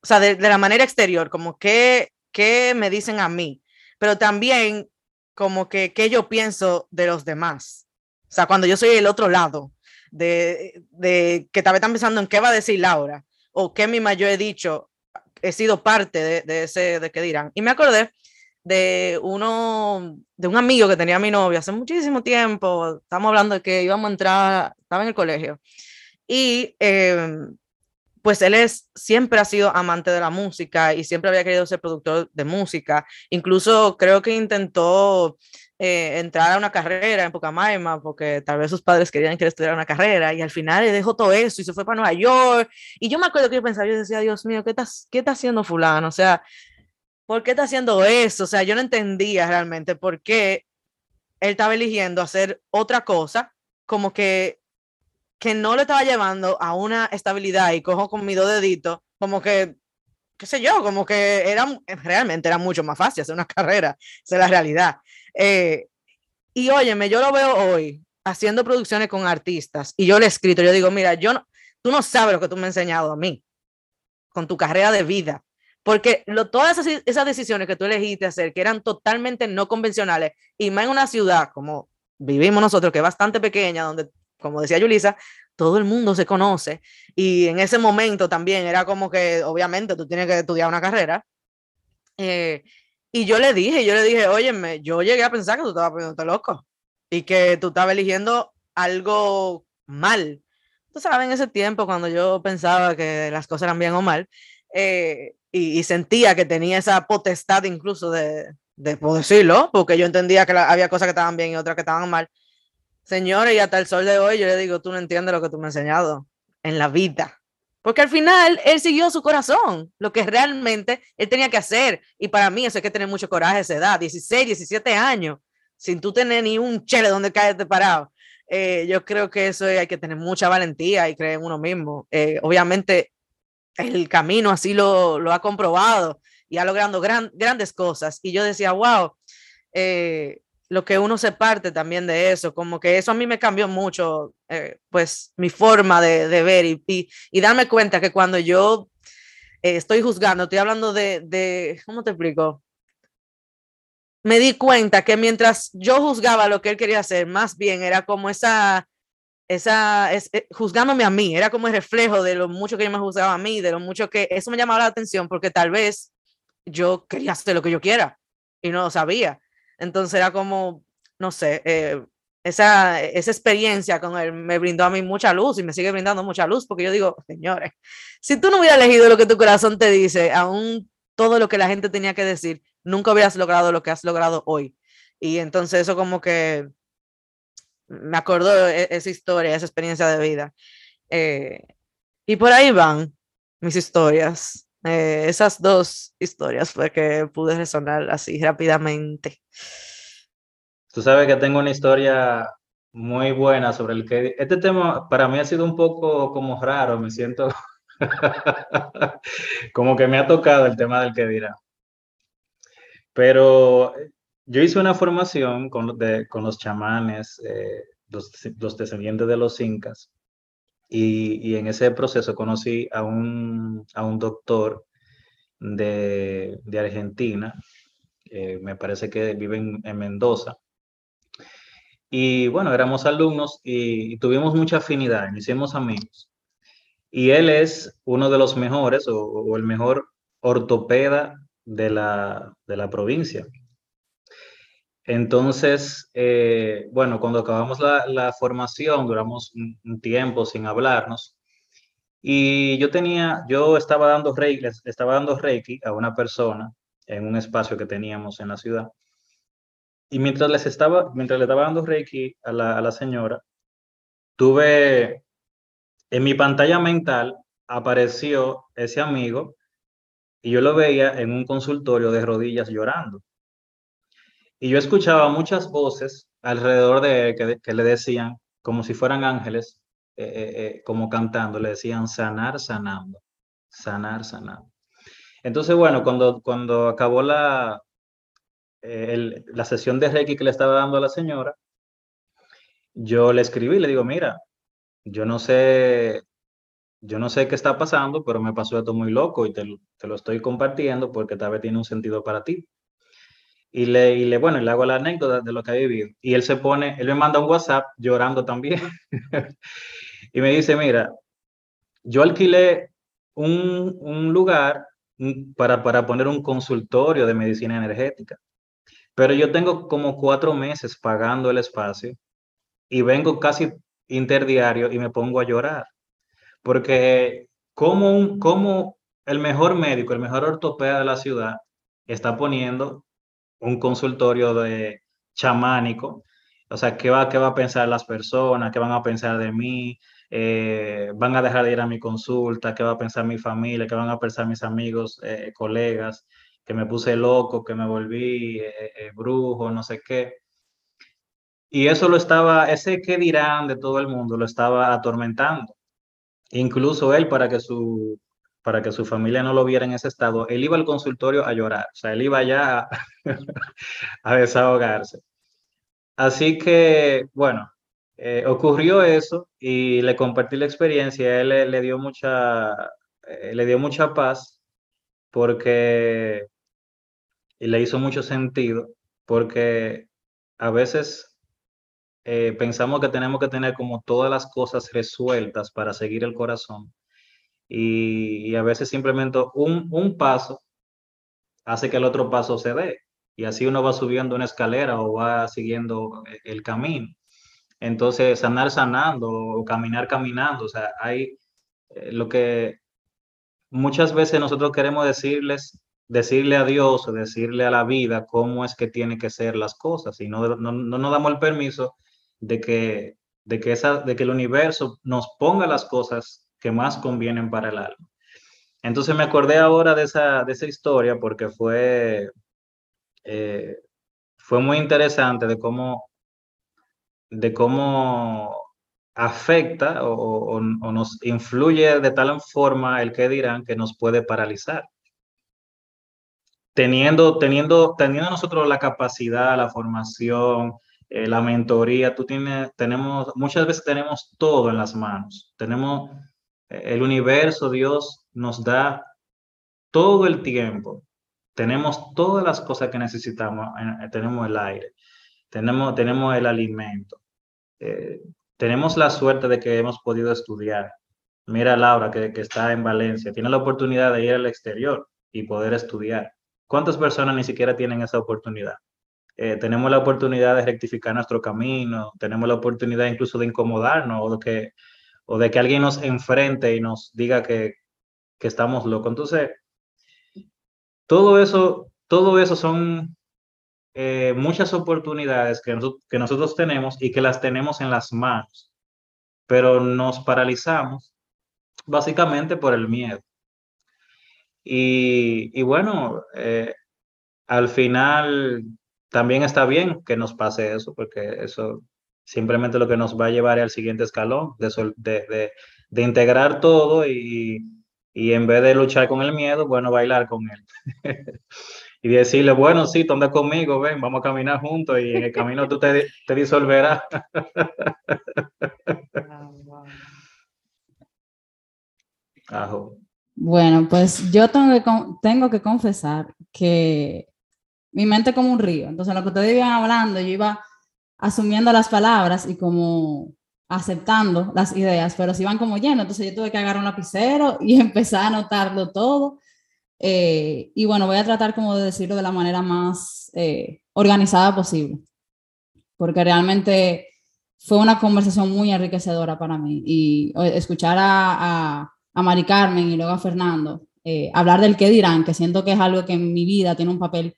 o sea, de, de, la manera exterior, como que, qué me dicen a mí, pero también como que qué yo pienso de los demás. O sea, cuando yo soy el otro lado, de, de, que tal vez están pensando en qué va a decir Laura o qué misma yo he dicho, he sido parte de, de ese, de qué dirán. Y me acordé de uno, de un amigo que tenía mi novia hace muchísimo tiempo, estamos hablando de que íbamos a entrar, estaba en el colegio, y eh, pues él es, siempre ha sido amante de la música y siempre había querido ser productor de música, incluso creo que intentó eh, entrar a una carrera en Pucamaima, porque tal vez sus padres querían que él estudiara una carrera, y al final dejó todo eso y se fue para Nueva York. Y yo me acuerdo que yo pensaba, yo decía, Dios mío, ¿qué está, qué está haciendo fulano? O sea, ¿por qué está haciendo eso? O sea, yo no entendía realmente por qué él estaba eligiendo hacer otra cosa, como que, que no le estaba llevando a una estabilidad y cojo con mi dos deditos, como que qué sé yo, como que era, realmente era mucho más fácil hacer una carrera, esa es la realidad. Eh, y óyeme, yo lo veo hoy haciendo producciones con artistas y yo le he escrito, yo digo, mira, yo no, tú no sabes lo que tú me has enseñado a mí con tu carrera de vida, porque lo, todas esas, esas decisiones que tú elegiste hacer, que eran totalmente no convencionales, y más en una ciudad como vivimos nosotros, que es bastante pequeña, donde, como decía Yulisa, todo el mundo se conoce, y en ese momento también era como que, obviamente, tú tienes que estudiar una carrera, eh, y yo le dije, yo le dije, óyeme, yo llegué a pensar que tú estabas poniéndote loco y que tú estabas eligiendo algo mal. Tú sabes, en ese tiempo, cuando yo pensaba que las cosas eran bien o mal, eh, y, sentía que tenía esa potestad incluso de, de poder decirlo, porque yo entendía que había cosas que estaban bien y otras que estaban mal. Señores, y hasta el sol de hoy yo le digo, tú no entiendes lo que tú me has enseñado en la vida. Porque al final él siguió su corazón, lo que realmente él tenía que hacer. Y para mí eso hay que tener mucho coraje a esa edad, 16, 17 años, sin tú tener ni un chele donde caerte parado. Eh, yo creo que eso hay que tener mucha valentía y creer en uno mismo. Eh, obviamente el camino así lo, lo, ha comprobado y ha logrado gran, grandes cosas. Y yo decía, wow, lo que uno se parte también de eso, como que eso a mí me cambió mucho, eh, pues mi forma de, ver y, y, y, darme cuenta que cuando yo eh, estoy juzgando, estoy hablando de, de, ¿cómo te explico? Me di cuenta que mientras yo juzgaba lo que él quería hacer, más bien era como esa, esa, es, eh, juzgándome a mí, era como el reflejo de lo mucho que yo me juzgaba a mí, de lo mucho que eso me llamaba la atención, porque tal vez yo quería hacer lo que yo quiera y no lo sabía. Entonces era como, no sé, eh, esa, esa experiencia con él me brindó a mí mucha luz y me sigue brindando mucha luz porque yo digo, señores, si tú no hubieras elegido lo que tu corazón te dice, aún todo lo que la gente tenía que decir, nunca hubieras logrado lo que has logrado hoy. Y entonces eso como que me acordó e, esa historia, esa experiencia de vida. Eh, y por ahí van mis historias. Eh, esas dos historias fue que pude resonar así rápidamente. Tú sabes que tengo una historia muy buena sobre el que este tema para mí ha sido un poco como raro, me siento como que me ha tocado el tema del que dirá. Pero yo hice una formación con, con los chamanes, eh, los, descendientes de los incas, y, en ese proceso conocí a un, a un doctor de, de Argentina, eh, me parece que vive en, en Mendoza, y bueno, éramos alumnos y, tuvimos mucha afinidad, hicimos amigos. Y él es uno de los mejores o, el mejor ortopeda de la, de la provincia. Entonces, eh, bueno, cuando acabamos la, formación, duramos un, tiempo sin hablarnos. Y yo tenía, yo estaba dando reiki, estaba dando reiki a una persona en un espacio que teníamos en la ciudad. Y mientras les estaba, mientras le estaba dando Reiki a la señora, tuve en mi pantalla mental apareció ese amigo y yo lo veía en un consultorio de rodillas llorando. Y yo escuchaba muchas voces alrededor de que, que le decían, como si fueran ángeles, eh, eh, eh, como cantando, le decían sanar, sanando, sanar, sanando. Entonces, bueno, cuando, cuando acabó la, la sesión de Reiki que le estaba dando a la señora, yo le escribí, le digo, mira, yo no sé, yo no sé qué está pasando, pero me pasó esto muy loco y te, te lo estoy compartiendo porque tal vez tiene un sentido para ti. Y le, y le, bueno, le hago la anécdota de lo que ha vivido. Y él se pone, él me manda un WhatsApp llorando también. y me dice, mira, yo alquilé un, un lugar para, para poner un consultorio de medicina energética. Pero yo tengo como cuatro meses pagando el espacio y vengo casi interdiario y me pongo a llorar. Porque como, un, como el mejor médico, el mejor ortopeda de la ciudad está poniendo un consultorio de chamánico, o sea, ¿qué va, qué va a pensar las personas? ¿Qué van a pensar de mí? Eh, ¿Van a dejar de ir a mi consulta? ¿Qué va a pensar mi familia? ¿Qué van a pensar mis amigos, eh, colegas? que me puse loco, que me volví eh, brujo, no sé qué. Y eso lo estaba, ese que dirán de todo el mundo, lo estaba atormentando. Incluso él, para que su, para que su familia no lo viera en ese estado, él iba al consultorio a llorar, o sea, él iba ya a, a desahogarse. Así que, bueno, eh, ocurrió eso y le compartí la experiencia, él le, le dio mucha, eh, le dio mucha paz porque y le hizo mucho sentido porque a veces eh, pensamos que tenemos que tener como todas las cosas resueltas para seguir el corazón y, a veces simplemente un, un, paso hace que el otro paso se dé y así uno va subiendo una escalera o va siguiendo el camino. Entonces, sanar sanando o caminar caminando, o sea, hay eh, lo que muchas veces nosotros queremos decirles decirle a Dios o decirle a la vida cómo es que tiene que ser las cosas y no, no, no nos damos el permiso de que, de, que esa, de que el universo nos ponga las cosas que más convienen para el alma. Entonces me acordé ahora de esa, de esa historia porque fue, eh, fue muy interesante de cómo, de cómo afecta o, o, nos influye de tal forma el que dirán que nos puede paralizar teniendo, teniendo, teniendo nosotros la capacidad, la formación, eh, la mentoría, tú tienes, tenemos, muchas veces tenemos todo en las manos. Tenemos el universo, Dios nos da todo el tiempo. Tenemos todas las cosas que necesitamos. Eh, tenemos el aire, tenemos, tenemos el alimento. Eh, tenemos la suerte de que hemos podido estudiar. Mira Laura, que, que está en Valencia, tiene la oportunidad de ir al exterior y poder estudiar. ¿Cuántas personas ni siquiera tienen esa oportunidad? eh, tenemos la oportunidad de rectificar nuestro camino, tenemos la oportunidad incluso de incomodarnos o de que, o de que alguien nos enfrente y nos diga que, que estamos locos. Entonces, todo eso, todo eso son eh, muchas oportunidades que, nosotros tenemos y que las tenemos en las manos, pero nos paralizamos básicamente por el miedo. Y, bueno, eh, al final también está bien que nos pase eso, porque eso simplemente lo que nos va a llevar al siguiente escalón, de, de, de, integrar todo y, y, en vez de luchar con el miedo, bueno, bailar con él. y decirle, bueno, sí, tú andas conmigo, ven, vamos a caminar juntos y en el camino tú te, te disolverás. Bueno, pues yo tengo que, tengo que confesar que mi mente es como un río. Entonces, lo que ustedes iban hablando, yo iba asumiendo las palabras y como aceptando las ideas, pero se iban como lleno. Entonces, yo tuve que agarrar un lapicero y empezar a anotarlo todo. Eh, y bueno, voy a tratar como de decirlo de la manera más eh, organizada posible, porque realmente fue una conversación muy enriquecedora para mí. Y escuchar a, a, a Mari Carmen y luego a Fernando eh, hablar del qué dirán, que siento que es algo que en mi vida tiene un papel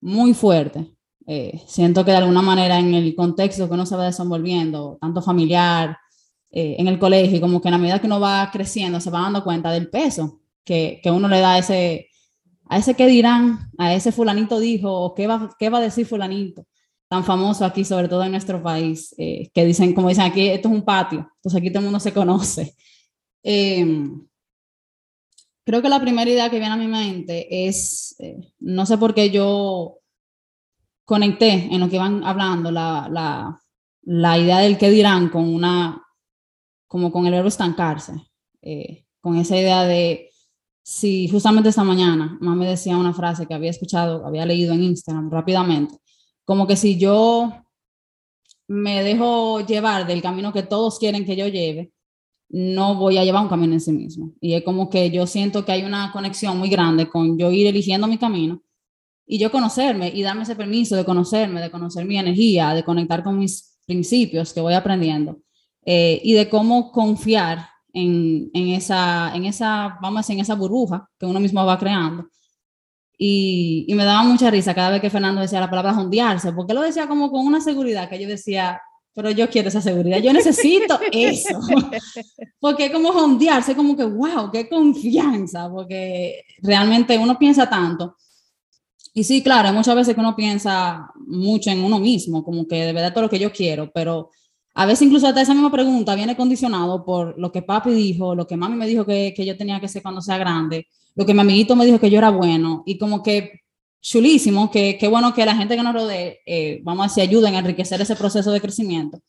muy fuerte. Eh, siento que de alguna manera en el contexto que uno se va desenvolviendo, tanto familiar, eh, en el colegio, como que en la medida que uno va creciendo, se va dando cuenta del peso que, que uno le da a ese, a ese que dirán, a ese fulanito dijo, o qué va, qué va a decir fulanito, tan famoso aquí, sobre todo en nuestro país, eh, que dicen, como dicen aquí, esto es un patio, entonces aquí todo el mundo se conoce. Em, creo que la primera idea que viene a mi mente es, eh, no sé por qué yo conecté en lo que iban hablando la, la, la, idea del qué dirán con una, como con el verbo estancarse, eh, con esa idea de, si justamente esta mañana mamá me decía una frase que había escuchado, había leído en Instagram rápidamente, como que si yo me dejo llevar del camino que todos quieren que yo lleve, no voy a llevar un camino en sí mismo. Y es como que yo siento que hay una conexión muy grande con yo ir eligiendo mi camino y yo conocerme y darme ese permiso de conocerme, de conocer mi energía, de conectar con mis principios que voy aprendiendo eh, y de cómo confiar en, en, esa, en esa, vamos a decir, en esa burbuja que uno mismo va creando. Y, y, me daba mucha risa cada vez que Fernando decía la palabra jondearse, porque lo decía como con una seguridad que yo decía, pero yo quiero esa seguridad, yo necesito eso, porque como jondearse, como que, wow, qué confianza, porque realmente uno piensa tanto. Y sí, claro, muchas veces que uno piensa mucho en uno mismo, como que de verdad todo lo que yo quiero, pero a veces incluso hasta esa misma pregunta viene condicionado por lo que papi dijo, lo que mami me dijo que, que yo tenía que ser cuando sea grande, lo que mi amiguito me dijo que yo era bueno, y como que chulísimo, que qué bueno que la gente que nos rodee, eh, vamos a decir, ayuden a enriquecer ese proceso de crecimiento.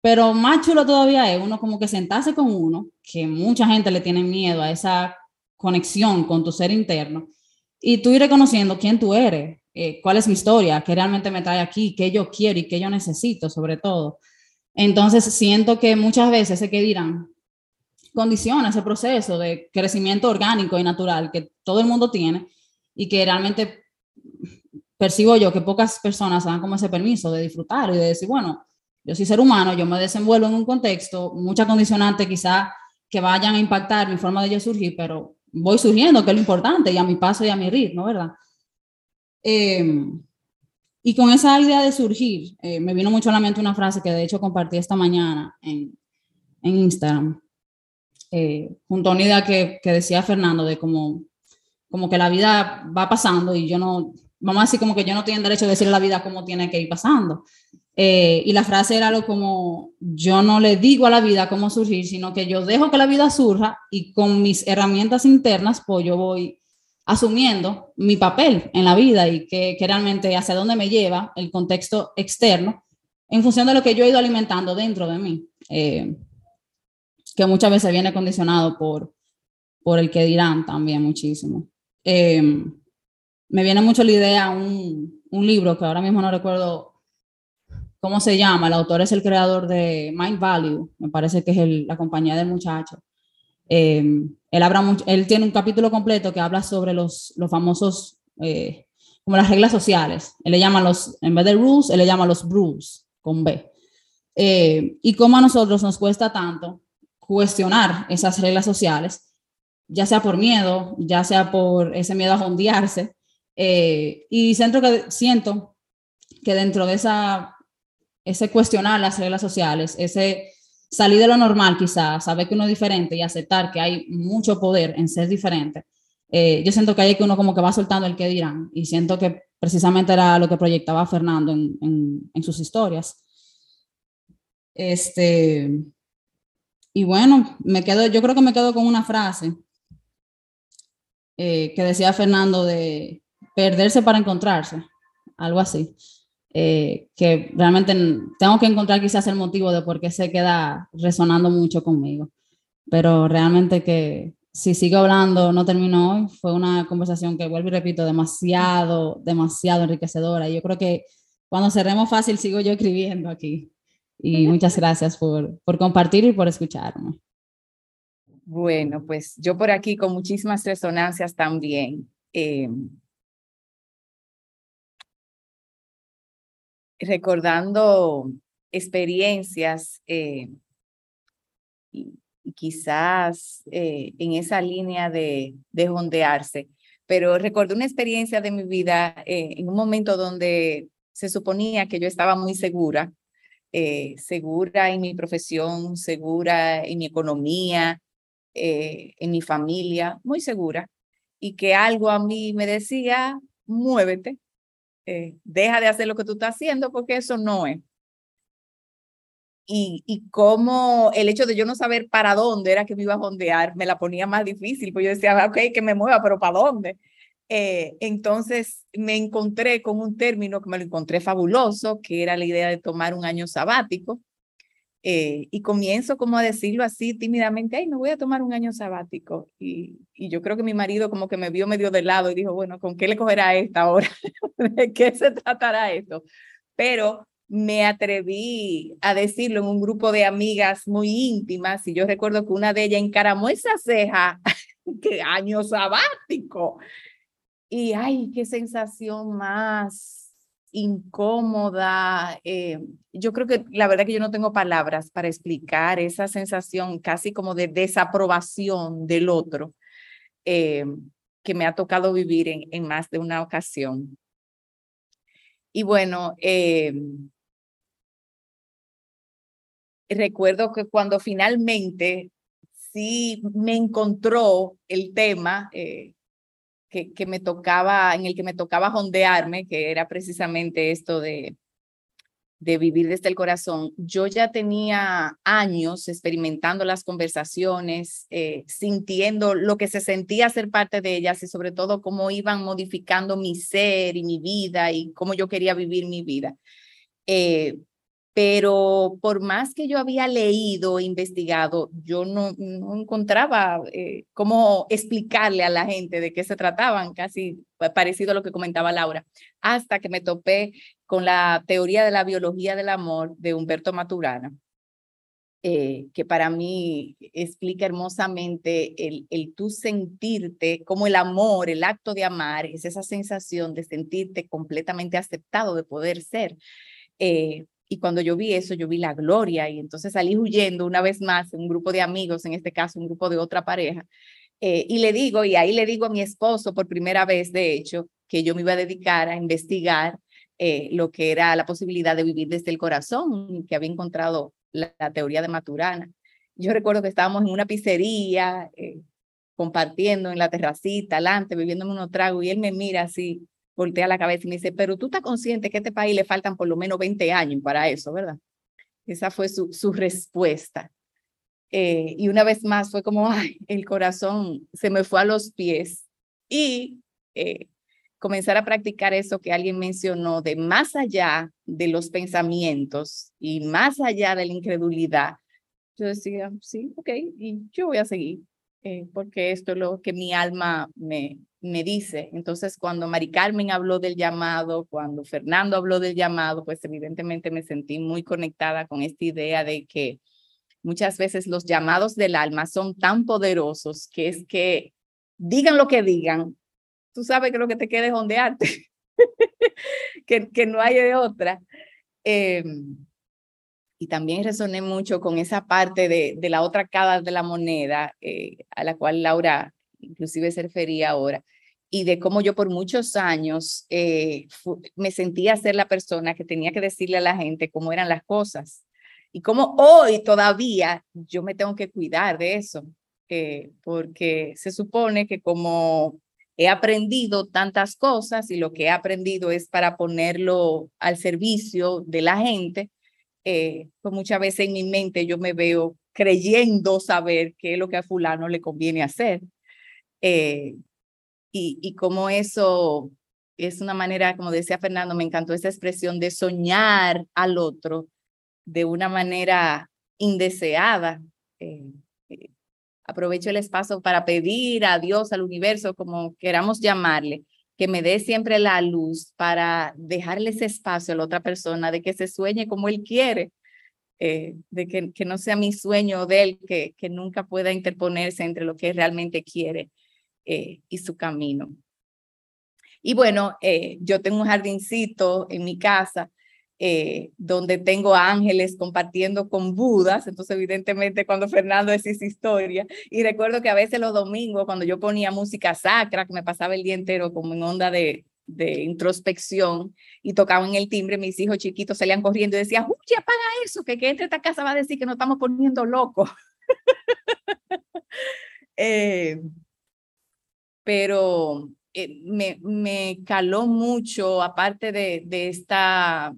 Pero más chulo todavía es uno como que sentarse con uno, que mucha gente le tiene miedo a esa conexión con tu ser interno, y tú ir reconociendo quién tú eres, eh, cuál es mi historia, qué realmente me trae aquí, qué yo quiero y qué yo necesito, sobre todo. Entonces, siento que muchas veces se que dirán, condiciona ese proceso de crecimiento orgánico y natural que todo el mundo tiene y que realmente percibo yo que pocas personas dan como ese permiso de disfrutar y de decir, bueno, yo soy ser humano, yo me desenvuelvo en un contexto, muchas condicionantes quizá que vayan a impactar mi forma de yo surgir, pero voy surgiendo, que es lo importante, y a mi paso y a mi ritmo, ¿verdad? Em, y con esa idea de surgir, eh, me vino mucho a la mente una frase que de hecho compartí esta mañana en, en Instagram, eh, junto a una idea que, que decía Fernando de como, como que la vida va pasando y yo no, vamos a decir como que yo no tengo derecho a la vida cómo tiene que ir pasando. Eh, y la frase era algo como, yo no le digo a la vida cómo surgir, sino que yo dejo que la vida surja y con mis herramientas internas, pues yo voy asumiendo mi papel en la vida y que, realmente hacia dónde me lleva el contexto externo en función de lo que yo he ido alimentando dentro de mí, eh, que muchas veces viene condicionado por, por el que dirán también muchísimo. Eh, me viene mucho la idea un, un libro que ahora mismo no recuerdo cómo se llama, el autor es el creador de Mind Value, me parece que es el, la compañía del muchacho. Eh, él, habla él tiene un capítulo completo que habla sobre los, los famosos, eh, como las reglas sociales. Él le llama los, en vez de rules, él le llama los brews, con B. Eh, y cómo a nosotros nos cuesta tanto cuestionar esas reglas sociales, ya sea por miedo, ya sea por ese miedo a jondearse. Eh, y siento que, siento que dentro de esa, ese cuestionar las reglas sociales, ese salir de lo normal quizás, saber que uno es diferente y aceptar que hay mucho poder en ser diferente, eh, yo siento que hay que uno como que va soltando el que dirán y siento que precisamente era lo que proyectaba Fernando en, en, sus historias. Este, y bueno, me quedo, yo creo que me quedo con una frase eh, que decía Fernando de perderse para encontrarse, algo así. Eh, que realmente tengo que encontrar quizás el motivo de por qué se queda resonando mucho conmigo. Pero realmente que si sigo hablando, no termino hoy. Fue una conversación que, vuelvo y repito, demasiado, demasiado enriquecedora. Y yo creo que cuando cerremos fácil, sigo yo escribiendo aquí. Y muchas gracias por, por compartir y por escucharme. Bueno, pues yo por aquí con muchísimas resonancias también. Eh, recordando experiencias eh, quizás eh, en esa línea de, de hondearse. Pero recuerdo una experiencia de mi vida eh, en un momento donde se suponía que yo estaba muy segura, segura en mi profesión, segura en mi economía, en mi familia, muy segura, y que algo a mí me decía, muévete, deja de hacer lo que tú estás haciendo porque eso no es y, y cómo el hecho de yo no saber para dónde era que me iba a jondear me la ponía más difícil, pues yo decía, ok, que me mueva, pero ¿para dónde? Eh, entonces me encontré con un término que me lo encontré fabuloso, que era la idea de tomar un año sabático. Eh, y comienzo como a decirlo así tímidamente, ay, me voy a tomar un año sabático. Y, y yo creo que mi marido como que me vio medio de lado y dijo, bueno, ¿con qué le cogerá esta ahora? ¿De qué se tratará esto? Pero me atreví a decirlo en un grupo de amigas muy íntimas y yo recuerdo que una de ellas encaramó esa ceja, qué año sabático. Y ay, qué sensación más incómoda. Eh, yo creo que la verdad que yo no tengo palabras para explicar esa sensación casi como de desaprobación del otro eh, que me ha tocado vivir en, más de una ocasión. Y bueno, eh, recuerdo que cuando finalmente sí me encontró el tema que, que, me tocaba, en el que me tocaba jondearme, que era precisamente esto de, de vivir desde el corazón, yo ya tenía años experimentando las conversaciones, eh, sintiendo lo que se sentía ser parte de ellas y sobre todo cómo iban modificando mi ser y mi vida y cómo yo quería vivir mi vida. Eh, pero por más que yo había leído investigado, yo no, no encontraba eh, cómo explicarle a la gente de qué se trataban, casi parecido a lo que comentaba Laura, hasta que me topé con la teoría de la biología del amor de Humberto Maturana, eh, que para mí explica hermosamente el, el tú sentirte como el amor, el acto de amar, es esa sensación de sentirte completamente aceptado, de poder ser. Eh, y cuando yo vi eso, yo vi la gloria y entonces salí huyendo una vez más, un grupo de amigos, en este caso un grupo de otra pareja. Eh, y le digo, y ahí le digo a mi esposo por primera vez, de hecho, que yo me iba a dedicar a investigar eh, lo que era la posibilidad de vivir desde el corazón, que había encontrado la, teoría de Maturana. Yo recuerdo que estábamos en una pizzería, eh, compartiendo en la terracita, adelante, bebiéndome unos tragos, y él me mira así, voltea la cabeza y me dice, pero tú estás consciente que a este país le faltan por lo menos 20 años para eso, ¿verdad? Esa fue su, su respuesta. Eh, y una vez más fue como, ay, el corazón se me fue a los pies. Y eh, comenzar a practicar eso que alguien mencionó, de más allá de los pensamientos y más allá de la incredulidad. Yo decía, sí, ok, y yo voy a seguir, eh, porque esto es lo que mi alma me, me dice. Entonces, cuando Mari Carmen habló del llamado, cuando Fernando habló del llamado, pues evidentemente me sentí muy conectada con esta idea de que muchas veces los llamados del alma son tan poderosos que es que digan lo que digan, tú sabes que lo que te queda es ondearte. que, que, no hay otra. Em, y también resoné mucho con esa parte de, de la otra cara de la moneda, eh, a la cual Laura inclusive se refería ahora, y de cómo yo por muchos años eh, me sentía ser la persona que tenía que decirle a la gente cómo eran las cosas. Y cómo hoy todavía yo me tengo que cuidar de eso, eh, porque se supone que como he aprendido tantas cosas y lo que he aprendido es para ponerlo al servicio de la gente, eh, pues muchas veces en mi mente yo me veo creyendo saber qué es lo que a fulano le conviene hacer. Eh, y, y como eso es una manera, como decía Fernando, me encantó esa expresión de soñar al otro de una manera indeseada. Eh, eh, aprovecho el espacio para pedir a Dios, al universo, como queramos llamarle, que me dé siempre la luz para dejarle ese espacio a la otra persona, de que se sueñe como él quiere, eh, de que, que, no sea mi sueño de él, que, que nunca pueda interponerse entre lo que realmente quiere y su camino. Y bueno, yo tengo un jardincito en mi casa eh, donde tengo ángeles compartiendo con Budas, entonces evidentemente cuando Fernando decía esa historia, y recuerdo que a veces los domingos cuando yo ponía música sacra, que me pasaba el día entero como en onda de, de introspección y tocaban el timbre, mis hijos chiquitos salían corriendo y decían, uy, apaga eso, que que entre esta casa va a decir que nos estamos poniendo locos. eh, pero eh, me, me caló mucho, aparte de, de esta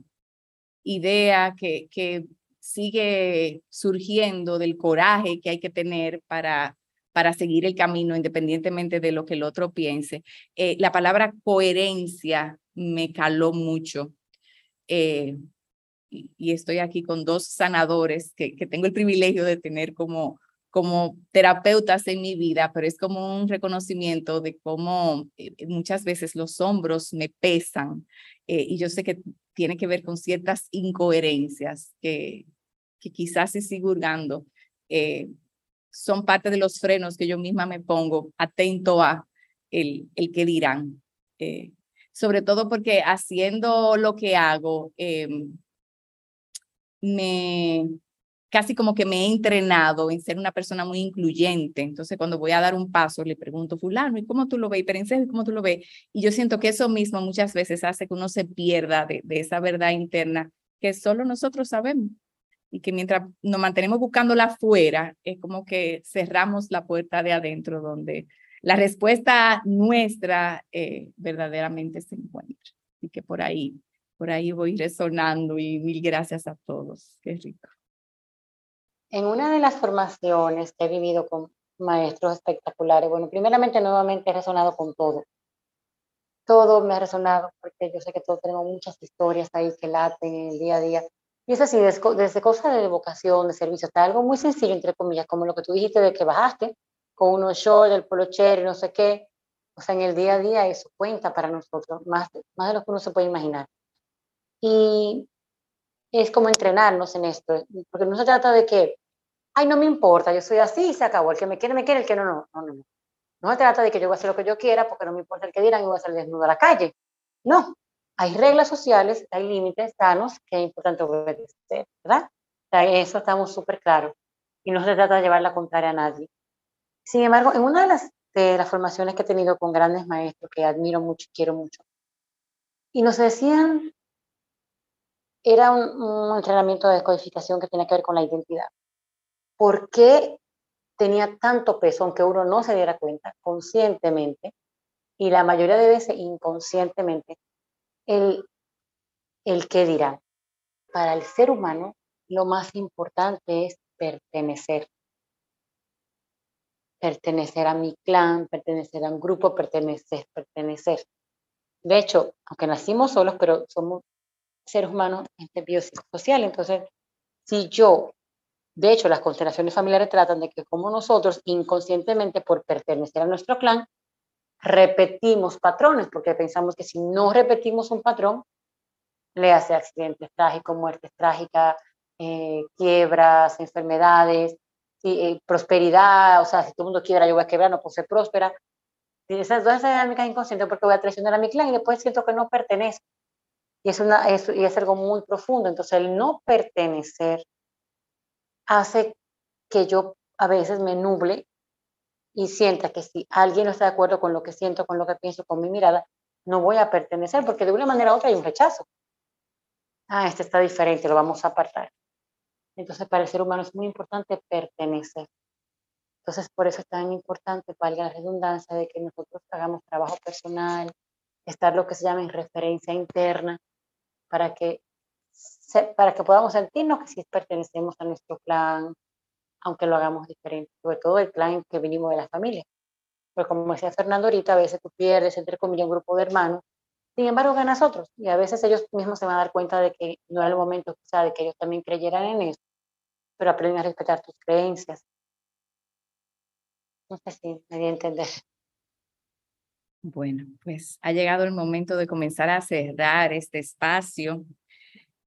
idea que, que sigue surgiendo del coraje que hay que tener para, para seguir el camino independientemente de lo que el otro piense. Eh, la palabra coherencia me caló mucho. Eh, y, estoy aquí con dos sanadores que, que tengo el privilegio de tener como, como terapeutas en mi vida, pero es como un reconocimiento de cómo eh, muchas veces los hombros me pesan y yo sé que tiene que ver con ciertas incoherencias que, que quizás si sigo hurgando, eh, son parte de los frenos que yo misma me pongo atento a el, el que dirán. Eh, sobre todo porque haciendo lo que hago, eh, me, casi como que me he entrenado en ser una persona muy incluyente. Entonces, cuando voy a dar un paso, le pregunto, fulano, ¿y cómo tú lo ves? Y en ¿cómo tú lo ves? Y yo siento que eso mismo muchas veces hace que uno se pierda de, de esa verdad interna que solo nosotros sabemos. Y que mientras nos mantenemos buscándola afuera, es como que cerramos la puerta de adentro donde la respuesta nuestra eh, verdaderamente se encuentra. Y que por ahí, por ahí voy resonando y mil gracias a todos. Qué rico. En una de las formaciones que he vivido con maestros espectaculares, bueno, primeramente nuevamente he resonado con todo. Todo me ha resonado porque yo sé que todos tenemos muchas historias ahí que laten en el día a día. Y es así, desde, cosas de vocación, de servicio, hasta algo muy sencillo, entre comillas, como lo que tú dijiste de que bajaste con unos shorts, del polo y no sé qué. O sea, en el día a día eso cuenta para nosotros, más, más de lo que uno se puede imaginar. Y es como entrenarnos en esto, porque no se trata de que ay, no me importa, yo soy así y se acabó. El que me quiere, me quiere, el que no, no, no, no. No se trata de que yo voy a hacer lo que yo quiera porque no me importa el que dirán y voy a salir desnudo a la calle. No, hay reglas sociales, hay límites sanos que es importante obedecer, ¿verdad? Eso estamos súper claros. Y no se trata de llevar la contraria a nadie. Sin embargo, en una de las, de las formaciones que he tenido con grandes maestros que admiro mucho y quiero mucho, y nos decían, era un, un entrenamiento de descodificación que tenía que ver con la identidad por qué tenía tanto peso, aunque uno no se diera cuenta conscientemente, y la mayoría de veces inconscientemente, el, el que dirá. Para el ser humano, lo más importante es pertenecer. Pertenecer a mi clan, pertenecer a un grupo, pertenecer, pertenecer. De hecho, aunque nacimos solos, pero somos seres humanos este biopsicosocial, entonces, si yo de hecho, las constelaciones familiares tratan de que como nosotros inconscientemente por pertenecer a nuestro clan, repetimos patrones, porque pensamos que si no repetimos un patrón, le hace accidentes trágicos, muertes trágicas, eh, quiebras, enfermedades, eh, prosperidad, o sea, si todo el mundo quiebra, yo voy a quebrar, no puedo ser próspera. esas dos dinámicas inconscientes porque voy a traicionar a mi clan y después siento que no pertenezco. Y es, una, es, y es algo muy profundo. Entonces, el no pertenecer hace que yo a veces me nuble y sienta que si alguien no está de acuerdo con lo que siento, con lo que pienso, con mi mirada, no voy a pertenecer, porque de una manera u otra hay un rechazo. Ah, este está diferente, lo vamos a apartar. Entonces, para el ser humano es muy importante pertenecer. Entonces, por eso es tan importante, valga la redundancia, de que nosotros hagamos trabajo personal, estar lo que se llama en referencia interna, para que, para que podamos sentirnos que sí pertenecemos a nuestro clan, aunque lo hagamos diferente, sobre todo el clan que vinimos de la familia. Porque como decía Fernando ahorita, a veces tú pierdes, entre comillas, un grupo de hermanos, sin embargo ganas otros, y a veces ellos mismos se van a dar cuenta de que no era el momento quizá de que ellos también creyeran en eso, pero aprenden a respetar tus creencias. No sé si me voy a entender. Bueno, pues ha llegado el momento de comenzar a cerrar este espacio.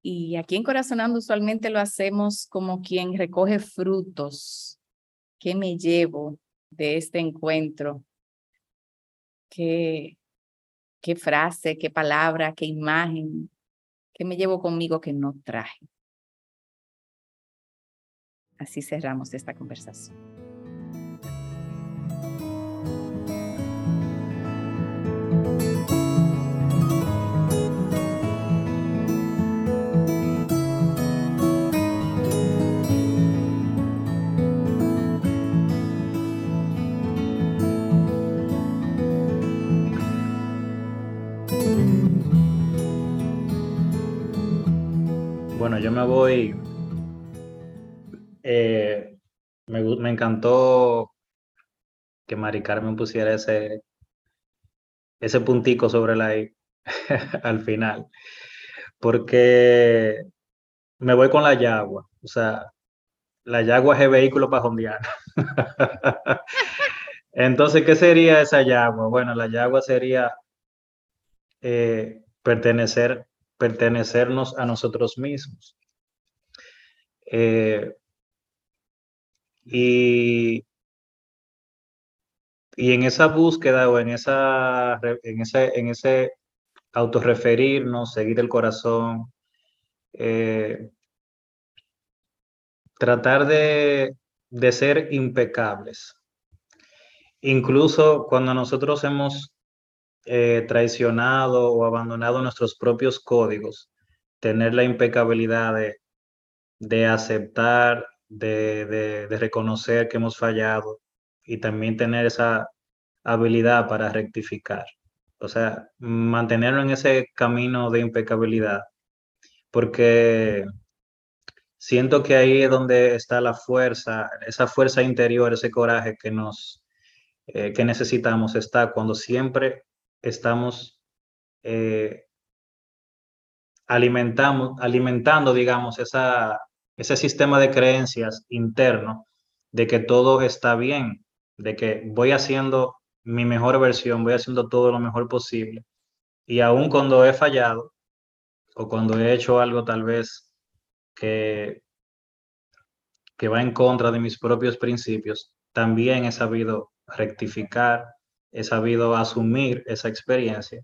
Y aquí en Corazonando usualmente lo hacemos como quien recoge frutos. ¿Qué me llevo de este encuentro? ¿Qué, qué frase, qué palabra, qué imagen? ¿Qué me llevo conmigo que no traje? Así cerramos esta conversación. Yo me voy. Eh, me, me, encantó que Mari Carmen pusiera ese, ese puntico sobre la I al final, porque me voy con la yagua. O sea, la yagua es el vehículo para jondear. Entonces, ¿qué sería esa yagua? Bueno, la yagua sería eh, pertenecer pertenecernos a nosotros mismos. Eh, y, y, en esa búsqueda o en, esa, en, ese, en ese autorreferirnos, seguir el corazón, eh, tratar de, de ser impecables. Incluso cuando nosotros hemos eh, traicionado o abandonado nuestros propios códigos, tener la impecabilidad de, aceptar, de, reconocer que hemos fallado y también tener esa habilidad para rectificar. O sea, mantenerlo en ese camino de impecabilidad, porque siento que ahí es donde está la fuerza, esa fuerza interior, ese coraje que nos eh, que necesitamos está cuando siempre estamos eh, alimentamos, alimentando, digamos, esa, ese sistema de creencias interno de que todo está bien, de que voy haciendo mi mejor versión, voy haciendo todo lo mejor posible. Y aun cuando he fallado o cuando he hecho algo tal vez que, que va en contra de mis propios principios, también he sabido rectificar, he sabido asumir esa experiencia.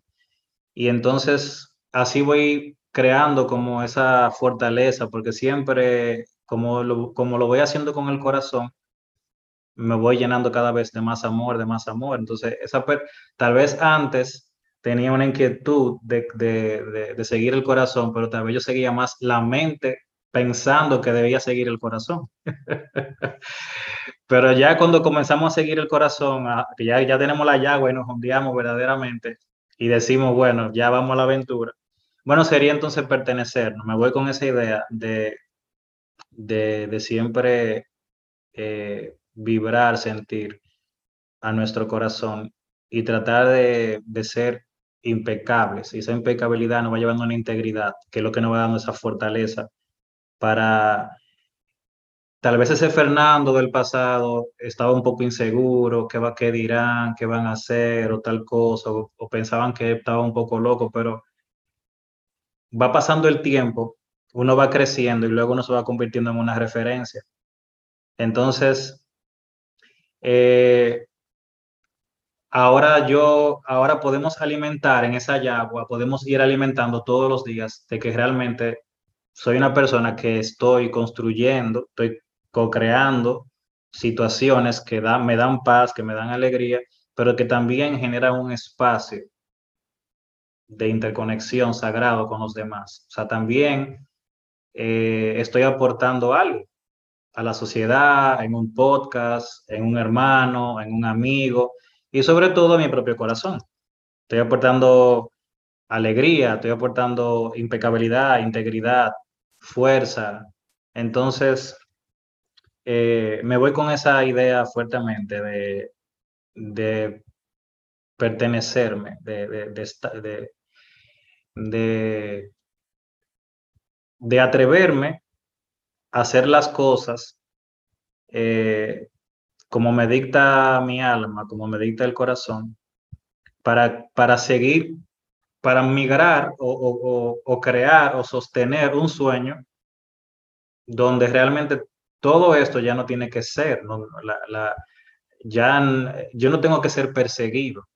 Y entonces así voy creando como esa fortaleza, porque siempre, como lo, como lo voy haciendo con el corazón, me voy llenando cada vez de más amor, de más amor. Entonces, esa tal vez antes tenía una inquietud de, de, de, seguir el corazón, pero tal vez yo seguía más la mente pensando que debía seguir el corazón. Pero ya cuando comenzamos a seguir el corazón, ya, ya tenemos la llagua y nos hundiamos verdaderamente y decimos, bueno, ya vamos a la aventura. Bueno, sería entonces pertenecernos. Me voy con esa idea de, de, siempre eh, vibrar, sentir a nuestro corazón y tratar de, de, ser impecables. Y esa impecabilidad nos va llevando a una integridad, que es lo que nos va dando esa fortaleza para tal vez ese Fernando del pasado estaba un poco inseguro, qué, va, qué dirán, qué van a hacer o tal cosa, o, pensaban que estaba un poco loco, pero va pasando el tiempo, uno va creciendo y luego uno se va convirtiendo en una referencia. Entonces, eh, ahora yo, ahora podemos alimentar en esa yagua, podemos ir alimentando todos los días de que realmente soy una persona que estoy construyendo, estoy co-creando situaciones que dan, me dan paz, que me dan alegría, pero que también generan un espacio de interconexión sagrado con los demás. O sea, también eh, estoy aportando algo a la sociedad, en un podcast, en un hermano, en un amigo y sobre todo a mi propio corazón. Estoy aportando alegría, estoy aportando impecabilidad, integridad, fuerza. Entonces, eh, me voy con esa idea fuertemente de, de pertenecerme, de, de, de, de, atreverme a hacer las cosas eh, como me dicta mi alma, como me dicta el corazón, para, para seguir, para migrar o, o crear o sostener un sueño donde realmente todo esto ya no tiene que ser, ¿no? La, ya yo no tengo que ser perseguido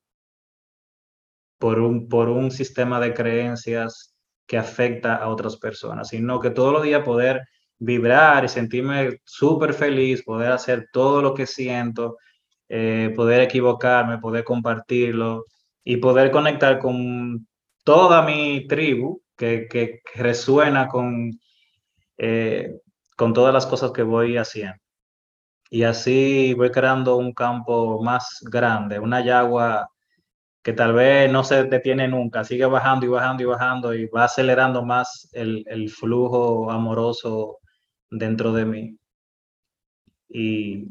por un, por un sistema de creencias que afecta a otras personas, sino que todos los días poder vibrar y sentirme súper feliz, poder hacer todo lo que siento, eh, poder equivocarme, poder compartirlo y poder conectar con toda mi tribu que, resuena con, eh, con todas las cosas que voy haciendo. Y así voy creando un campo más grande, una yagua que tal vez no se detiene nunca, sigue bajando y bajando y bajando y va acelerando más el, el flujo amoroso dentro de mí. Y,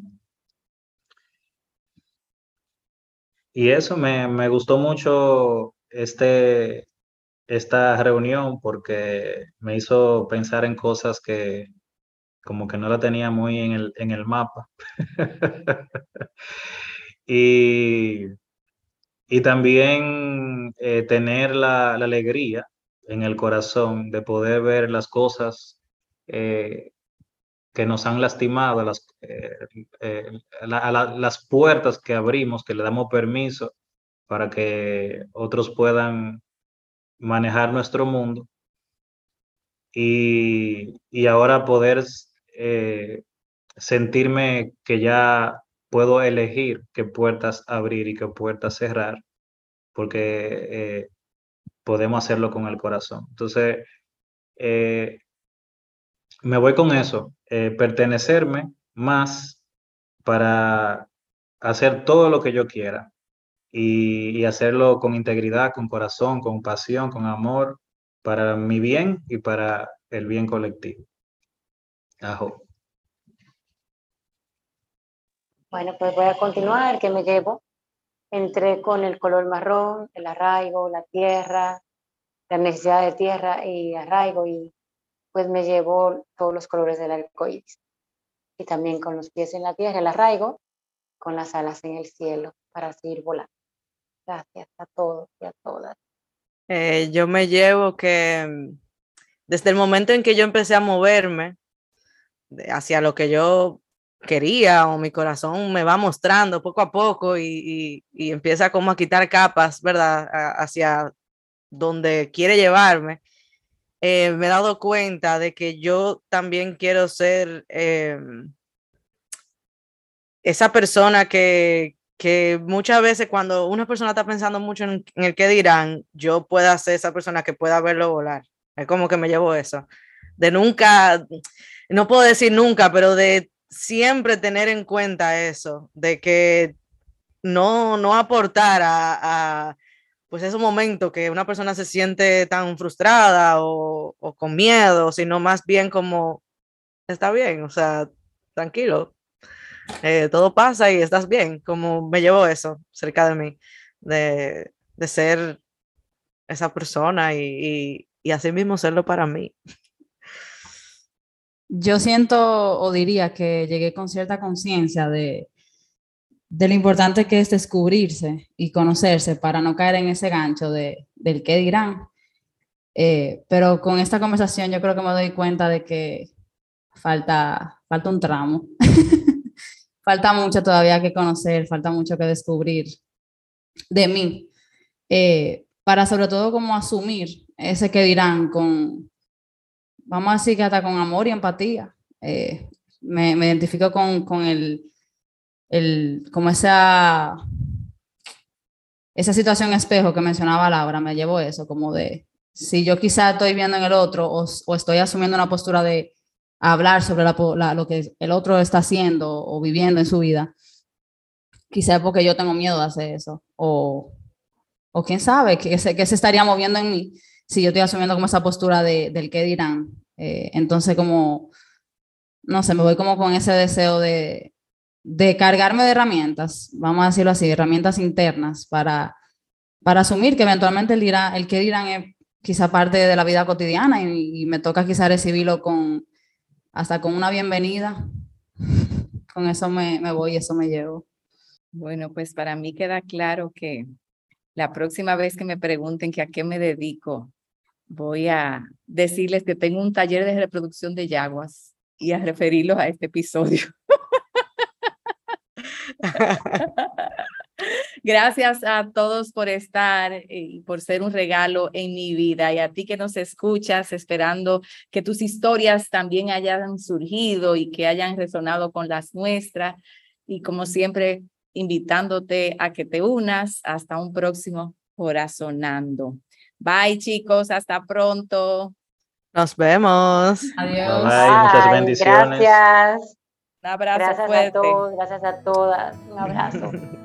y eso me, me gustó mucho este, esta reunión porque me hizo pensar en cosas que, como que no la tenía muy en el, en el mapa. y, y, también eh, tener la, alegría en el corazón de poder ver las cosas eh, que nos han lastimado, las, eh, las puertas que abrimos, que le damos permiso para que otros puedan manejar nuestro mundo. Y, y ahora poder eh, sentirme que ya puedo elegir qué puertas abrir y qué puertas cerrar, porque eh, podemos hacerlo con el corazón. Entonces, eh, me voy con eso, pertenecerme más para hacer todo lo que yo quiera y, y, hacerlo con integridad, con corazón, con pasión, con amor, para mi bien y para el bien colectivo. Bueno, pues voy a continuar, que me llevo. Entré con el color marrón, el arraigo, la tierra, la necesidad de tierra y arraigo, y pues me llevo todos los colores del arco iris. Y también con los pies en la tierra, el arraigo, con las alas en el cielo para seguir volando. Gracias a todos y a todas. Eh, yo me llevo que mm, desde el momento en que yo empecé a moverme, hacia lo que yo quería o mi corazón me va mostrando poco a poco y, empieza como a quitar capas, ¿verdad? hacia donde quiere llevarme, eh, me he dado cuenta de que yo también quiero ser em, esa persona que, que muchas veces cuando una persona está pensando mucho en, en, el que dirán, yo pueda ser esa persona que pueda verlo volar. Es como que me llevo eso. De nunca, no puedo decir nunca, pero de siempre tener en cuenta eso, de que no, no aportar a, a pues esos momentos que una persona se siente tan frustrada o, o, con miedo, sino más bien como, está bien, o sea, tranquilo, eh, todo pasa y estás bien, como me llevo eso cerca de mí, de, de ser esa persona y, y, y así mismo serlo para mí. yo siento o diría que llegué con cierta conciencia de, de lo importante que es descubrirse y conocerse para no caer en ese gancho de, del qué dirán. Eh, pero con esta conversación yo creo que me doy cuenta de que falta, falta un tramo. falta mucho todavía que conocer, falta mucho que descubrir. de mí, eh, para sobre todo como asumir ese que dirán con, vamos a decir que hasta con amor y empatía. Eh, me, identifico con, con el, el, como esa, esa situación espejo que mencionaba Laura, me llevo eso, como de, si yo quizá estoy viendo en el otro o, o estoy asumiendo una postura de hablar sobre la, la, lo que el otro está haciendo o viviendo en su vida, quizá porque yo tengo miedo de hacer eso, o, o quién sabe, qué se, qué se estaría moviendo en mí si yo estoy asumiendo como esa postura de, del qué dirán. Eh, entonces, como, no sé, me voy como con ese deseo de, de cargarme de herramientas, vamos a decirlo así, herramientas internas para, para asumir que eventualmente el, dirá, el qué dirán es quizá parte de la vida cotidiana y, y me toca quizá recibirlo con, hasta con una bienvenida. Con eso me, me voy, eso me llevo. Bueno, pues para mí queda claro que la próxima vez que me pregunten que a qué me dedico, voy a decirles que tengo un taller de reproducción de yaguas y a referirlos a este episodio. Gracias a todos por estar y por ser un regalo en mi vida y a ti que nos escuchas, esperando que tus historias también hayan surgido y que hayan resonado con las nuestras. Y como siempre, invitándote a que te unas hasta un próximo Corazonando. Bye chicos, hasta pronto. Nos vemos. Adiós. Bye, muchas bendiciones. Gracias. Un abrazo Gracias fuerte. a todos, gracias a todas. Un abrazo.